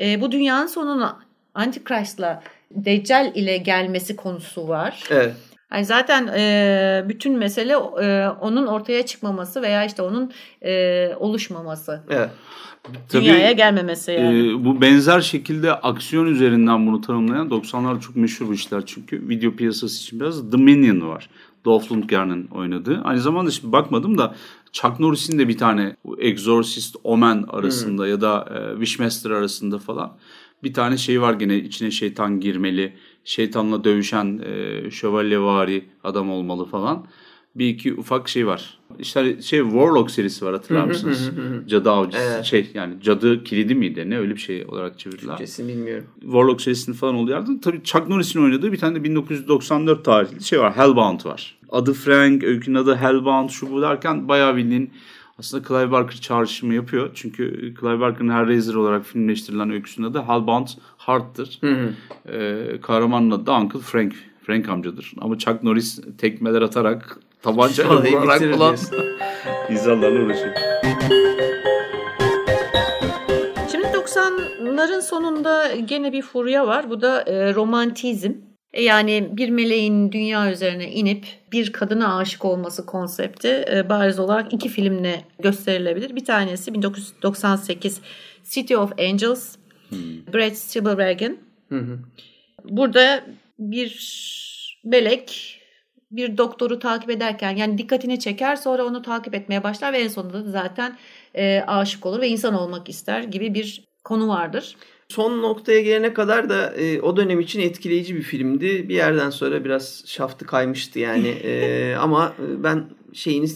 e, bu dünyanın sonuna Antichrist'la Deccal ile gelmesi konusu var. Evet. Yani zaten e, bütün mesele e, onun ortaya çıkmaması veya işte onun e, oluşmaması. Evet. Dünyaya gelmemesi yani. e, bu benzer şekilde aksiyon üzerinden bunu tanımlayan 90'lar çok meşhur bu işler çünkü video piyasası için biraz The Minion var. Dolph Lundgren'in oynadığı. Aynı zamanda şimdi bakmadım da Chuck Norris'in de bir tane Exorcist Omen arasında ya da e, Wishmaster arasında falan bir tane şey var gene içine şeytan girmeli, şeytanla dövüşen e, şövalyevari adam olmalı falan. Bir iki ufak şey var. İşte şey Warlock serisi var hatırlar mısınız? Cadı avcısı Evet. şey yani cadı kilidi miydi ne öyle bir şey olarak çevirdiler. Kesin bilmiyorum. Warlock serisinin falan yerde tabii Chuck Norris'in oynadığı bir tane de 1994 tarihli şey var. Hellbound var. Adı Frank, öykünün adı Hellbound şu bu derken bayağı bildiğin aslında Clive Barker çağrışımı yapıyor. Çünkü Clive Barker'ın Hellraiser olarak filmleştirilen öyküsünün adı Hellbound Heart'tır. Ee, kahramanın adı da Uncle Frank. Frank amcadır. Ama Chuck Norris tekmeler atarak tabancayla vurarak falan insanlarla [laughs] uğraşıyor. Şimdi 90'ların sonunda gene bir furya var. Bu da e, romantizm. E, Yani bir meleğin dünya üzerine inip bir kadına aşık olması konsepti e, bariz olarak iki filmle gösterilebilir. Bir tanesi 1998 City of Angels, Brad Spielberg'in. Burada bir melek bir doktoru takip ederken yani dikkatini çeker sonra onu takip etmeye başlar ve en sonunda da zaten e, aşık olur ve insan olmak ister gibi bir konu vardır. Son noktaya gelene kadar da e, o dönem için etkileyici bir filmdi. Bir yerden sonra biraz şaftı kaymıştı yani. [laughs] E, ama e, ben şeyini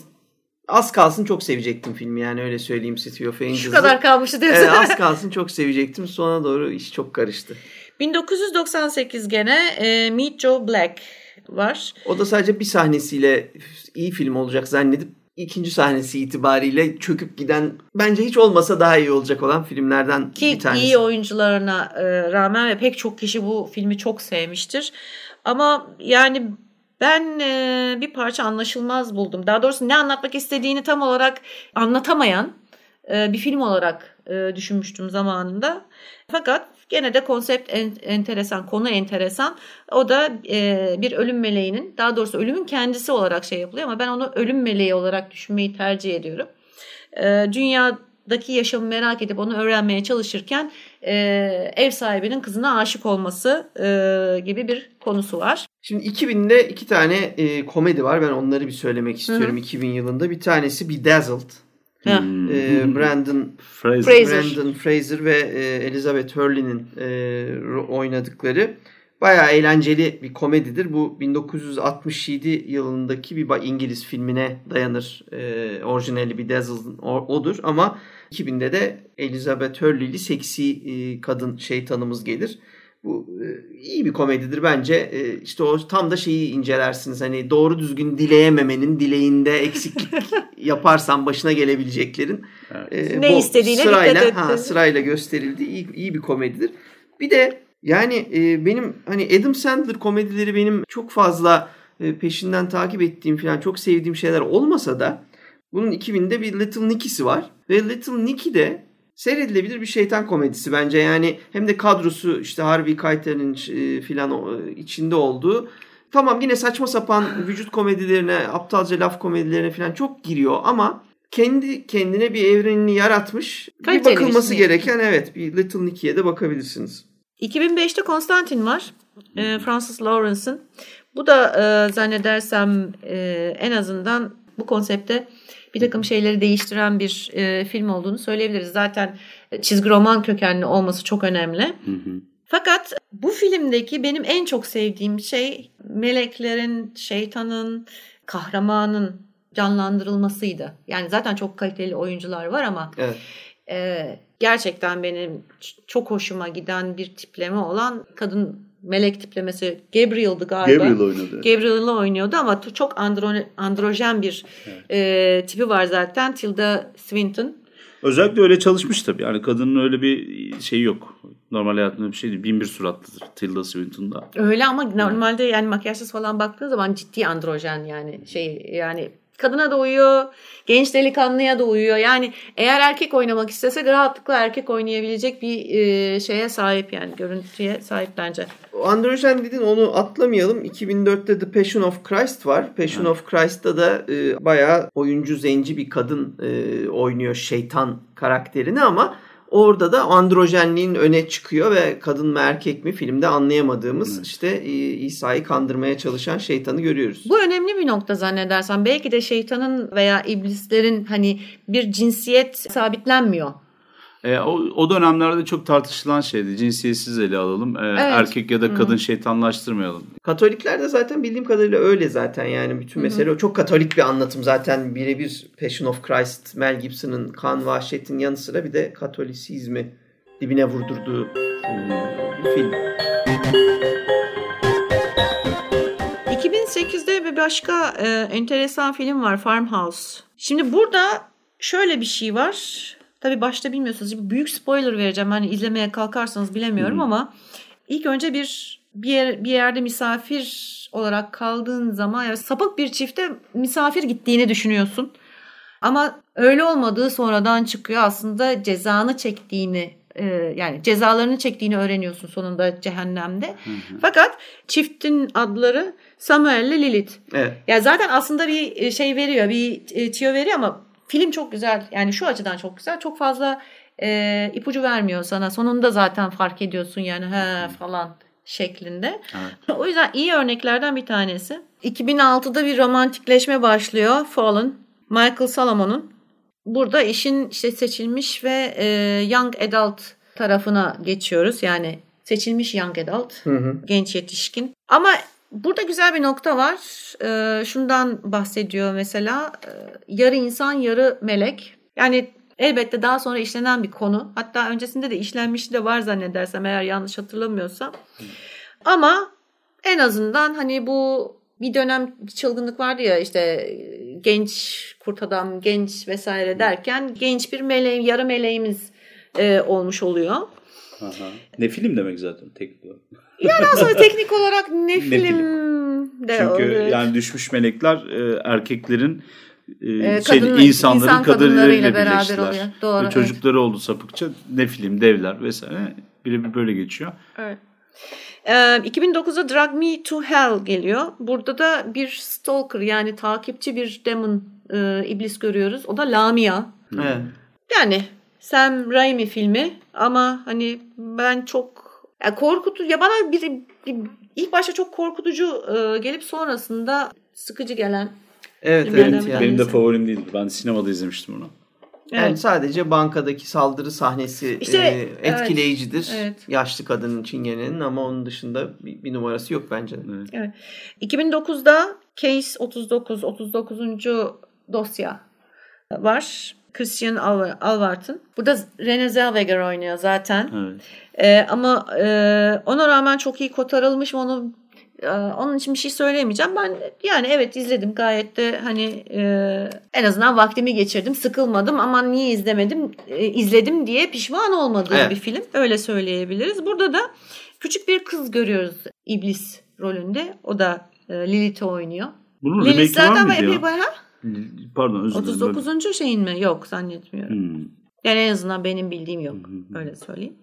az kalsın çok sevecektim filmi yani öyle söyleyeyim City of Angels'ı. Şu kadar kalmıştı diyorsun. Evet, az kalsın çok sevecektim. Sona doğru iş çok karıştı. 1998 gene e, Meet Joe Black var. O da sadece bir sahnesiyle iyi film olacak zannedip ikinci sahnesi itibariyle çöküp giden bence hiç olmasa daha iyi olacak olan filmlerden Ki bir tanesi. iyi oyuncularına e, rağmen ve pek çok kişi bu filmi çok sevmiştir. Ama yani ben e, bir parça anlaşılmaz buldum. Daha doğrusu ne anlatmak istediğini tam olarak anlatamayan e, bir film olarak düşünmüştüm zamanında. Fakat gene de konsept en, enteresan, konu enteresan. O da e, bir ölüm meleğinin, daha doğrusu ölümün kendisi olarak şey yapılıyor ama ben onu ölüm meleği olarak düşünmeyi tercih ediyorum. E, dünyadaki yaşamı merak edip onu öğrenmeye çalışırken e, ev sahibinin kızına aşık olması e, gibi bir konusu var. Şimdi 2000'de iki tane e, komedi var. Ben onları bir söylemek istiyorum 2000 yılında. Bir tanesi Bedazzled. Ha. Hmm. E, Brandon Fraser. Fraser. Brandon Fraser ve e, Elizabeth Hurley'nin e, oynadıkları bayağı eğlenceli bir komedidir. Bu 1967 yılındaki bir İngiliz filmine dayanır. E, orijinali Bedazzled'ın o- odur ama 2000'de de Elizabeth Hurley'li seksi e, kadın şeytanımız gelir. Bu e, iyi bir komedidir bence. E, işte o tam da şeyi incelersiniz. Hani doğru düzgün dileyememenin dileğinde eksiklik [laughs] yaparsan başına gelebileceklerin e, Ne istediğine sırayla, dikkat ha, sırayla gösterildi. İyi, iyi bir komedidir. Bir de yani e, benim hani Adam Sandler komedileri benim çok fazla e, peşinden takip ettiğim falan çok sevdiğim şeyler olmasa da bunun 2000'de bir Little Nicky'si var. Ve Little Nicky de seyredilebilir bir şeytan komedisi bence. Yani hem de kadrosu işte Harvey Keitel'in e, filan o- içinde olduğu. Tamam yine saçma sapan vücut komedilerine, aptalca laf komedilerine falan çok giriyor ama kendi kendine bir evrenini yaratmış. Kaliteli bir bakılması şey. gereken evet bir Little Nicky'ye de bakabilirsiniz. 2005'te Konstantin var. E, Francis Lawrence'ın. Bu da e, zannedersem e, en azından bu konsepte bir takım şeyleri değiştiren bir e, film olduğunu söyleyebiliriz. Zaten çizgi roman kökenli olması çok önemli. Hı hı. Fakat bu filmdeki benim en çok sevdiğim şey meleklerin, şeytanın, kahramanın canlandırılmasıydı. Yani zaten çok kaliteli oyuncular var ama Evet. e, gerçekten benim çok hoşuma giden bir tipleme olan kadın melek tiplemesi Gabriel'dı galiba. Gabriel oynadı. Gabriel'ı oynuyordu ama çok andro- androjen bir e, tipi var zaten. Tilda Swinton. Özellikle öyle çalışmış tabii. Yani kadının öyle bir şeyi yok. Normal hayatında bir şey değil. Bin bir suratlıdır Tilda Swinton'da. Öyle ama normalde yani makyajsız falan baktığın zaman ciddi androjen yani şey yani kadına da uyuyor, genç delikanlıya da uyuyor. Yani eğer erkek oynamak istese rahatlıkla erkek oynayabilecek bir e, şeye sahip yani görüntüye sahip bence. Androjen dedin onu atlamayalım. 2004'te The Passion of Christ var. Passion of Christ'ta da e, bayağı oyuncu zenci bir kadın e, oynuyor şeytan karakterini ama orada da androjenliğin öne çıkıyor ve kadın mı erkek mi filmde anlayamadığımız işte e, İsa'yı kandırmaya çalışan şeytanı görüyoruz. Bu önemli bir nokta zannedersem. Belki de şeytanın veya iblislerin hani bir cinsiyet sabitlenmiyor. E, o, o dönemlerde çok tartışılan şeydi. Cinsiyetsiz ele alalım. E, Erkek ya da kadın şeytanlaştırmayalım. Katolikler de zaten bildiğim kadarıyla öyle zaten yani bütün mesele o. Çok katolik bir anlatım zaten birebir Passion of Christ, Mel Gibson'ın kan vahşetin yanı sıra bir de katolisizmi dibine vurdurduğu e, bir film. 2008'de bir başka e, enteresan film var Farmhouse. Şimdi burada şöyle bir şey var. Tabii başta bilmiyorsunuz. Şimdi büyük spoiler vereceğim. Hani izlemeye kalkarsanız bilemiyorum ama ilk önce bir bir, yer, bir yerde misafir olarak kaldığın zaman yani sapık bir çifte misafir gittiğini düşünüyorsun. Ama öyle olmadığı sonradan çıkıyor. Aslında cezanı çektiğini e, yani cezalarını çektiğini öğreniyorsun sonunda cehennemde. Fakat çiftin adları Samuel ile Lilith. Evet. Ya zaten aslında bir şey veriyor, bir e, tüyo veriyor ama film çok güzel. Yani şu açıdan çok güzel. Çok fazla e, ipucu vermiyor sana. Sonunda zaten fark ediyorsun yani he falan şeklinde. O yüzden iyi örneklerden bir tanesi. 2006'da bir romantikleşme başlıyor. Fallen. Michael Salomon'un. Burada işin işte seçilmiş ve e, young adult tarafına geçiyoruz. Yani seçilmiş young adult, Hı hı. genç yetişkin. Ama burada güzel bir nokta var. E, şundan bahsediyor mesela. E, yarı insan, yarı melek. Yani elbette daha sonra işlenen bir konu. Hatta öncesinde de işlenmişi de var zannedersem eğer yanlış hatırlamıyorsam. Ama en azından hani bu bir dönem çılgınlık vardı ya işte genç kurt adam, genç vesaire derken genç bir meleğim, yarı meleğimiz e, olmuş oluyor. Aha. Ne film demek zaten tek olarak. Yani aslında [laughs] teknik olarak ne film film. de Çünkü olur. yani düşmüş melekler e, erkeklerin e, Ee, şey, kadın- insanların insan kadınlarıyla beraber oluyor. Doğru, Ve çocukları oldu sapıkça ne film devler vesaire birebir böyle geçiyor. Evet. Ee, 2009'da Drag Me to Hell geliyor. Burada da bir stalker yani takipçi bir demon e, iblis görüyoruz. O da Lamia. Evet. Yani Sam Raimi filmi ama hani ben çok ya korkutu ya bana bir, bir- ilk başta çok korkutucu e, gelip sonrasında sıkıcı gelen. Evet, evet yani. Benim de favorim değildi. Ben sinemada izlemiştim onu. Yani Evet. sadece bankadaki saldırı sahnesi İşte, e, etkileyicidir. evet. Yaşlı kadının çingenenin ama onun dışında bir, bir numarası yok bence. de. Evet. 2009'da Case 39 39. dosya var. Christian Alva- Alvart'ın. Burada Renée Zellweger oynuyor zaten. Evet. Ee, ama e, ona rağmen çok iyi kotarılmış onu e, onun için bir şey söyleyemeyeceğim. Ben yani evet izledim gayet de hani e, en azından vaktimi geçirdim. Sıkılmadım ama niye izlemedim e, izledim diye pişman olmadığım Evet. bir film. Öyle söyleyebiliriz. Burada da küçük bir kız görüyoruz iblis rolünde. O da E, Lilith oynuyor. Bunun Lilith remake'i var zaten mıydı epey ya? bayağı. Pardon özür dilerim. 39. şeyin mi? Yok zannetmiyorum. Hmm. Yani en azından benim bildiğim yok. Öyle söyleyeyim.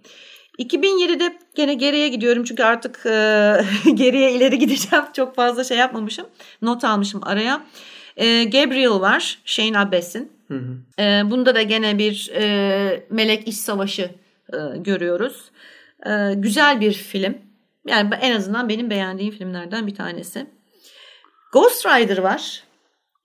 2007'de gene geriye gidiyorum çünkü artık e, [laughs] geriye ileri gideceğim. Çok fazla şey yapmamışım. Not almışım araya. E, Gabriel var. Shane Abbas'in. Hı hı. E, bunda da gene bir e, melek iş savaşı e, görüyoruz. E, güzel bir film. Yani en azından benim beğendiğim filmlerden bir tanesi. Ghost Rider var.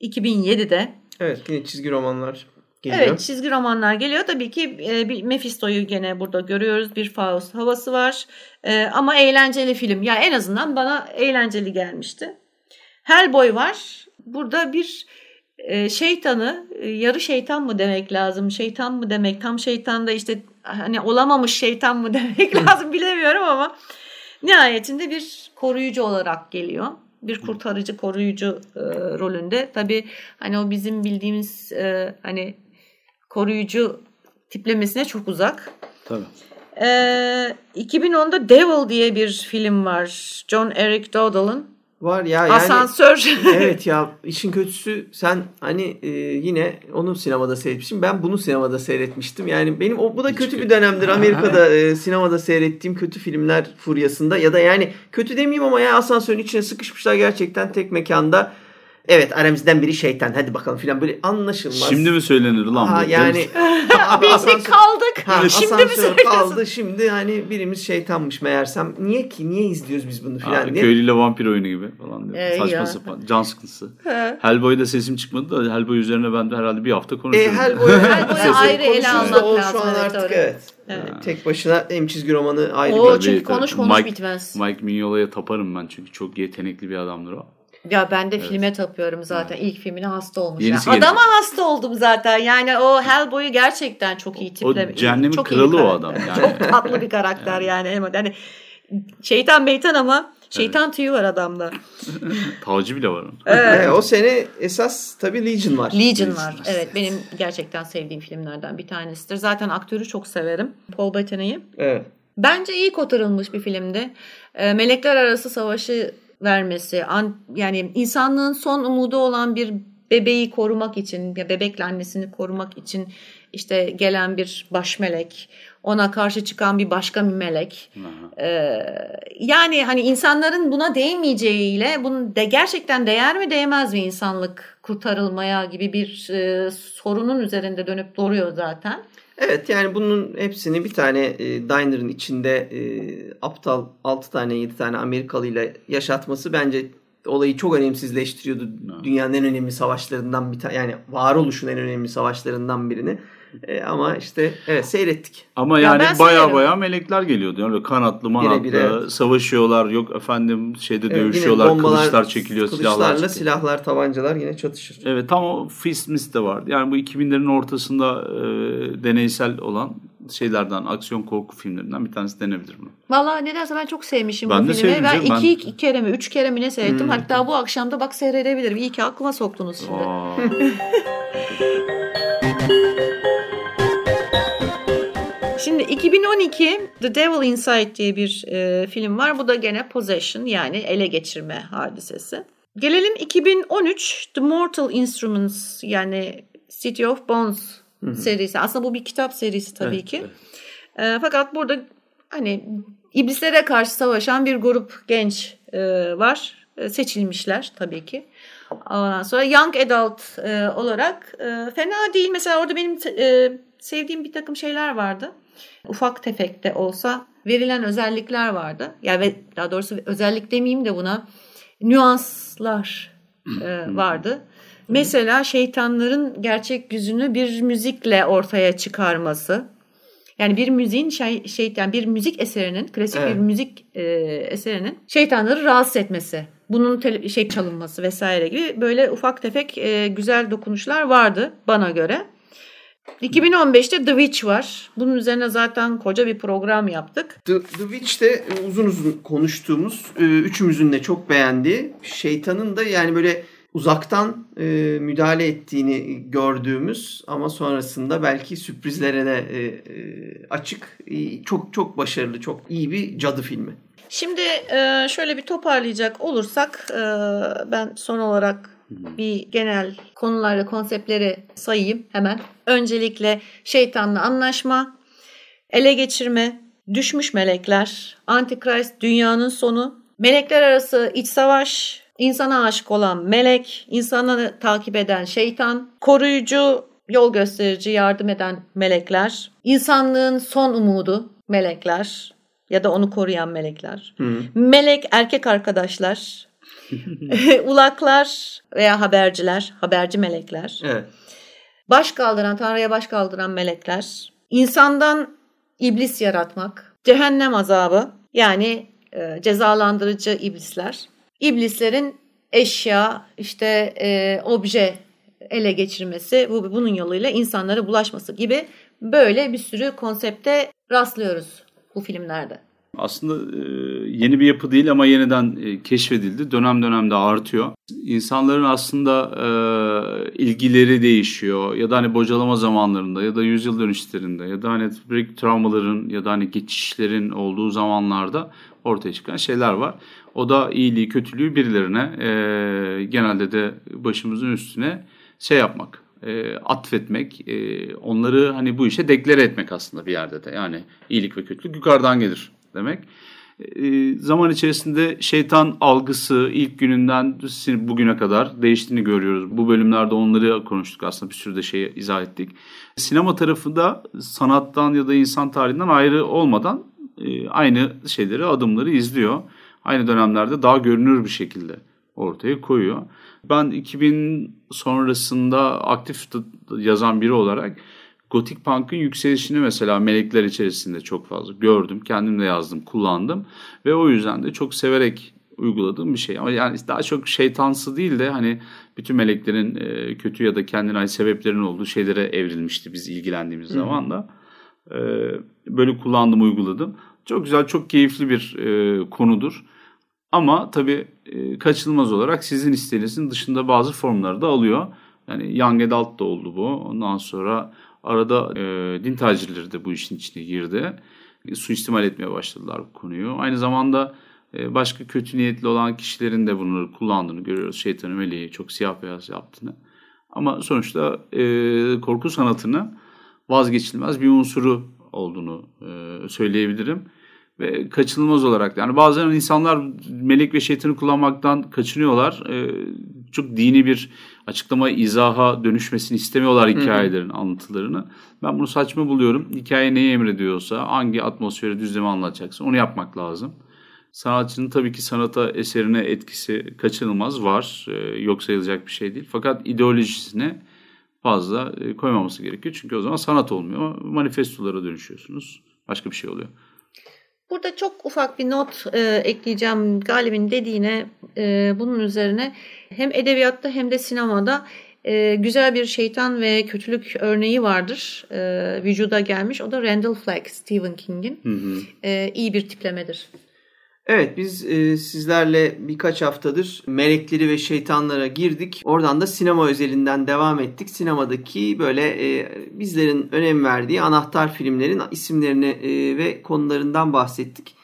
2007'de. Evet yine çizgi romanlar geliyor. Evet çizgi romanlar geliyor. Tabii ki e, bir Mephisto'yu gene burada görüyoruz. Bir Faust havası var. E, ama eğlenceli film. Ya en azından bana eğlenceli gelmişti. Hellboy var. Burada bir e, şeytanı e, yarı şeytan mı demek lazım? Şeytan mı demek? Tam şeytan da işte hani olamamış şeytan mı [laughs] demek lazım bilemiyorum ama nihayetinde bir koruyucu olarak geliyor. Bir kurtarıcı koruyucu e, rolünde. Tabii hani o bizim bildiğimiz e, hani koruyucu tiplemesine çok uzak. Tabii. Ee, 2010'da Devil diye bir film var. John Eric Dowdall'ın. Var ya yani. Asansör. [laughs] evet ya işin kötüsü sen hani e, yine onu sinemada seyretmişsin. Ben bunu sinemada seyretmiştim. Yani benim o bu da Hiç kötü kötü. bir dönemdir Amerika'da e, sinemada seyrettiğim kötü filmler furyasında ya da yani kötü demeyeyim ama ya asansörün içine sıkışmışlar gerçekten tek mekanda. Evet aramızdan biri şeytan hadi bakalım filan böyle anlaşılmaz. Şimdi mi söylenir lan ha, bu? yani [laughs] abi Biz de asansör- kaldık. Ha, Şimdi mi söylüyorsun? kaldı şimdi hani birimiz şeytanmış meğersem. Niye ki niye izliyoruz biz bunu filan diye. köylüyle vampir oyunu gibi falan diyor. Ee, Saçma ya. sapan. Can sıkıntısı. [laughs] He. Hellboy'da sesim çıkmadı da Hellboy üzerine ben de herhalde bir hafta E, konuşurum. Hellboy, Hellboy'u [laughs] ayrı ele almak o lazım, Şu an evet, artık doğru. evet. Evet. Yani tek başına hem çizgi romanı ayrı O bir çünkü Tabii, konuş konuş Mike- bitmez. Mike Mignola'ya taparım ben çünkü çok yetenekli bir adamdır o. Ya ben de filme tapıyorum zaten. İlk filmine hasta olmuş. Yani. gelecek. Adama hasta oldum zaten. Yani o Hellboy'u gerçekten çok iyi tipleme. O cehennemin çok kralı o adam [laughs] yani. Çok tatlı bir karakter yani. yani şeytan beytan ama şeytan tüyü var adamda. [laughs] Tacı bile var onun. Evet, o sene esas tabii Legion var. Legion var. Evet benim gerçekten sevdiğim filmlerden bir tanesidir. Zaten aktörü çok severim. Paul Bettany'yi. Evet. Bence iyi kotarılmış bir filmdi. E, melekler arası savaşı vermesi, an, yani insanlığın son umudu olan bir bebeği korumak için, ya bebekle annesini korumak için işte gelen bir baş melek, ona karşı çıkan bir başka bir melek. Aha. Ee, yani hani insanların buna değmeyeceğiyle bunun de gerçekten değer mi değmez mi insanlık kurtarılmaya gibi bir e, sorunun üzerinde dönüp duruyor zaten. Evet yani bunun hepsini bir tane e, diner'ın içinde e, aptal 6 tane 7 tane Amerikalı ile yaşatması bence olayı çok önemsizleştiriyordu. Dünyanın en önemli savaşlarından bir tane yani varoluşun en önemli savaşlarından birini. E, ama işte evet seyrettik. Ama Ya yani ben baya baya melekler geliyordu. Yani kanatlı manatlı Bire bire. savaşıyorlar. Yok efendim şeyde Evet, dövüşüyorlar. bombalar, kılıçlar çekiliyor. silahlar Kılıçlarla çekiliyor. silahlar, tabancalar yine çatışır. Evet tam o Fist de vardı. Yani bu 2000'lerin ortasında e, deneysel olan şeylerden, aksiyon korku filmlerinden bir tanesi denebilir mi? Vallahi nedense ben çok sevmişim Ben bu filmi. Ben canım, iki, ben- iki kere mi üç kere mi ne seyrettim. Hmm. Hatta bu akşam da bak seyredebilirim. İyi ki aklıma soktunuz şimdi. [laughs] Şimdi 2012 The Devil Inside diye bir e, film var. Bu da gene possession yani ele geçirme hadisesi. Gelelim 2013 The Mortal Instruments yani City of Bones serisi. Aslında bu bir kitap serisi tabii Evet, ki. E, fakat burada hani iblislere karşı savaşan bir grup genç e, var. E, seçilmişler tabii ki. Ondan sonra Young Adult e, olarak e, fena değil. Mesela orada benim e, sevdiğim bir takım şeyler vardı. Ufak tefek de olsa verilen özellikler vardı. Ya ve daha doğrusu özellik demeyeyim de buna nüanslar e, vardı. Mesela şeytanların gerçek yüzünü bir müzikle ortaya çıkarması. Yani bir müziğin şey, şeytan bir müzik eserinin klasik Evet. bir müzik e, eserinin şeytanları rahatsız etmesi, bunun tele- şey çalınması vesaire gibi böyle ufak tefek e, güzel dokunuşlar vardı bana göre. 2015'te The Witch var. Bunun üzerine zaten koca bir program yaptık. The, The Witch'te uzun uzun konuştuğumuz, e, üçümüzün de çok beğendiği, şeytanın da yani böyle uzaktan e, müdahale ettiğini gördüğümüz ama sonrasında belki sürprizlere de e, e, açık, e, çok çok başarılı, çok iyi bir cadı filmi. Şimdi e, şöyle bir toparlayacak olursak e, ben son olarak bir genel konuları, konseptleri sayayım hemen. Öncelikle şeytanla anlaşma, ele geçirme, düşmüş melekler, antikrist, dünyanın sonu, melekler arası iç savaş, insana aşık olan melek, insanı takip eden şeytan, koruyucu, yol gösterici, yardım eden melekler, insanlığın son umudu melekler ya da onu koruyan melekler, Hı. melek erkek arkadaşlar, [laughs] ulaklar veya haberciler, haberci melekler, Evet. baş kaldıran, Tanrı'ya baş kaldıran melekler, insandan iblis yaratmak, cehennem azabı yani e, cezalandırıcı iblisler, iblislerin eşya, işte e, obje ele geçirmesi, bu bunun yoluyla insanlara bulaşması gibi böyle bir sürü konsepte rastlıyoruz bu filmlerde. Aslında e, yeni bir yapı değil ama yeniden e, keşfedildi. Dönem dönemde artıyor. İnsanların aslında e, ilgileri değişiyor ya da hani bocalama zamanlarında ya da yüzyıl dönüşlerinde ya da hani büyük travmaların ya da hani geçişlerin olduğu zamanlarda ortaya çıkan şeyler var. O da iyiliği, kötülüğü birilerine genelde de başımızın üstüne şey yapmak, e, atfetmek, onları hani bu işe deklare etmek aslında bir yerde de. Yani iyilik ve kötülük yukarıdan gelir demek. E, zaman içerisinde şeytan algısı ilk gününden bugüne kadar değiştiğini görüyoruz. Bu bölümlerde onları konuştuk aslında bir sürü de şeyi izah ettik. Sinema tarafında sanattan ya da insan tarihinden ayrı olmadan e, aynı şeyleri, adımları izliyor. Aynı dönemlerde daha görünür bir şekilde ortaya koyuyor. Ben 2000 sonrasında aktif yazan biri olarak Gotik Punk'ın yükselişini mesela melekler içerisinde çok fazla gördüm. Kendim de yazdım, kullandım. Ve o yüzden de çok severek uyguladığım bir şey. Ama yani daha çok şeytansı değil de hani bütün meleklerin e, kötü ya da kendine ait sebeplerin olduğu şeylere evrilmişti biz ilgilendiğimiz Hı-hı. zaman da. E, böyle kullandım, uyguladım. Çok güzel, çok keyifli bir e, konudur. Ama tabii e, kaçınılmaz olarak sizin isteğinizin dışında bazı formları da alıyor. Yani Young Adult da oldu bu. Ondan sonra arada e, din tacirleri de bu işin içine girdi. E, suistimal etmeye başladılar bu konuyu. Aynı zamanda e, başka kötü niyetli olan kişilerin de bunları kullandığını görüyoruz. Şeytanı meleği çok siyah beyaz yaptığını. Ama sonuçta e, korku sanatını vazgeçilmez bir unsuru olduğunu e, söyleyebilirim ve kaçınılmaz olarak yani bazen insanlar melek ve şeytanı kullanmaktan kaçınıyorlar. Ee, çok dini bir açıklama, izaha dönüşmesini istemiyorlar hikayelerin Hı-hı. anlatılarını. Ben bunu saçma buluyorum. Hikaye neyi emrediyorsa, hangi atmosferi düzlemi anlatacaksa onu yapmak lazım. Sanatçının tabii ki sanata, eserine etkisi kaçınılmaz var. Ee, yok sayılacak bir şey değil. Fakat ideolojisine fazla e, koymaması gerekiyor. Çünkü o zaman sanat olmuyor. Manifestolara dönüşüyorsunuz. Başka bir şey oluyor. Burada çok ufak bir not e, ekleyeceğim Galip'in dediğine e, bunun üzerine hem edebiyatta hem de sinemada e, güzel bir şeytan ve kötülük örneği vardır e, vücuda gelmiş. O da Randall Flagg, Stephen King'in e, iyi bir tiplemedir. Evet biz e, sizlerle birkaç haftadır melekleri ve şeytanlara girdik. Oradan da sinema özelinden devam ettik. Sinemadaki böyle e, bizlerin önem verdiği anahtar filmlerin isimlerini e, ve konularından bahsettik.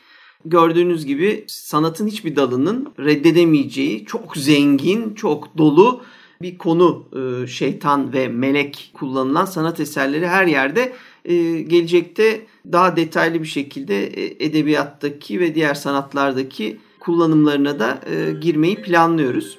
Gördüğünüz gibi sanatın hiçbir dalının reddedemeyeceği çok zengin, çok dolu bir konu e, şeytan ve melek kullanılan sanat eserleri her yerde gelecekte daha detaylı bir şekilde e, edebiyattaki ve diğer sanatlardaki kullanımlarına da e, girmeyi planlıyoruz.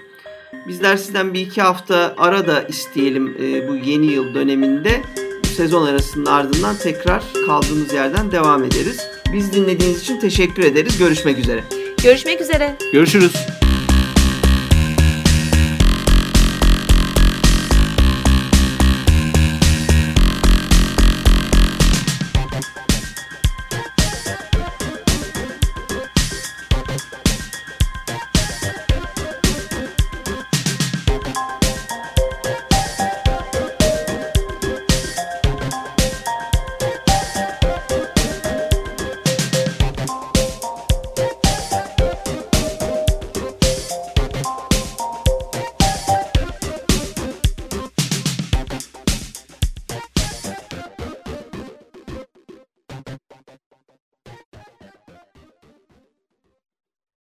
Bizler sizden bir iki hafta ara da isteyelim e, bu yeni yıl döneminde. Bu sezon arasının ardından tekrar kaldığımız yerden devam ederiz. Biz dinlediğiniz için teşekkür ederiz. Görüşmek üzere. Görüşmek üzere. Görüşürüz.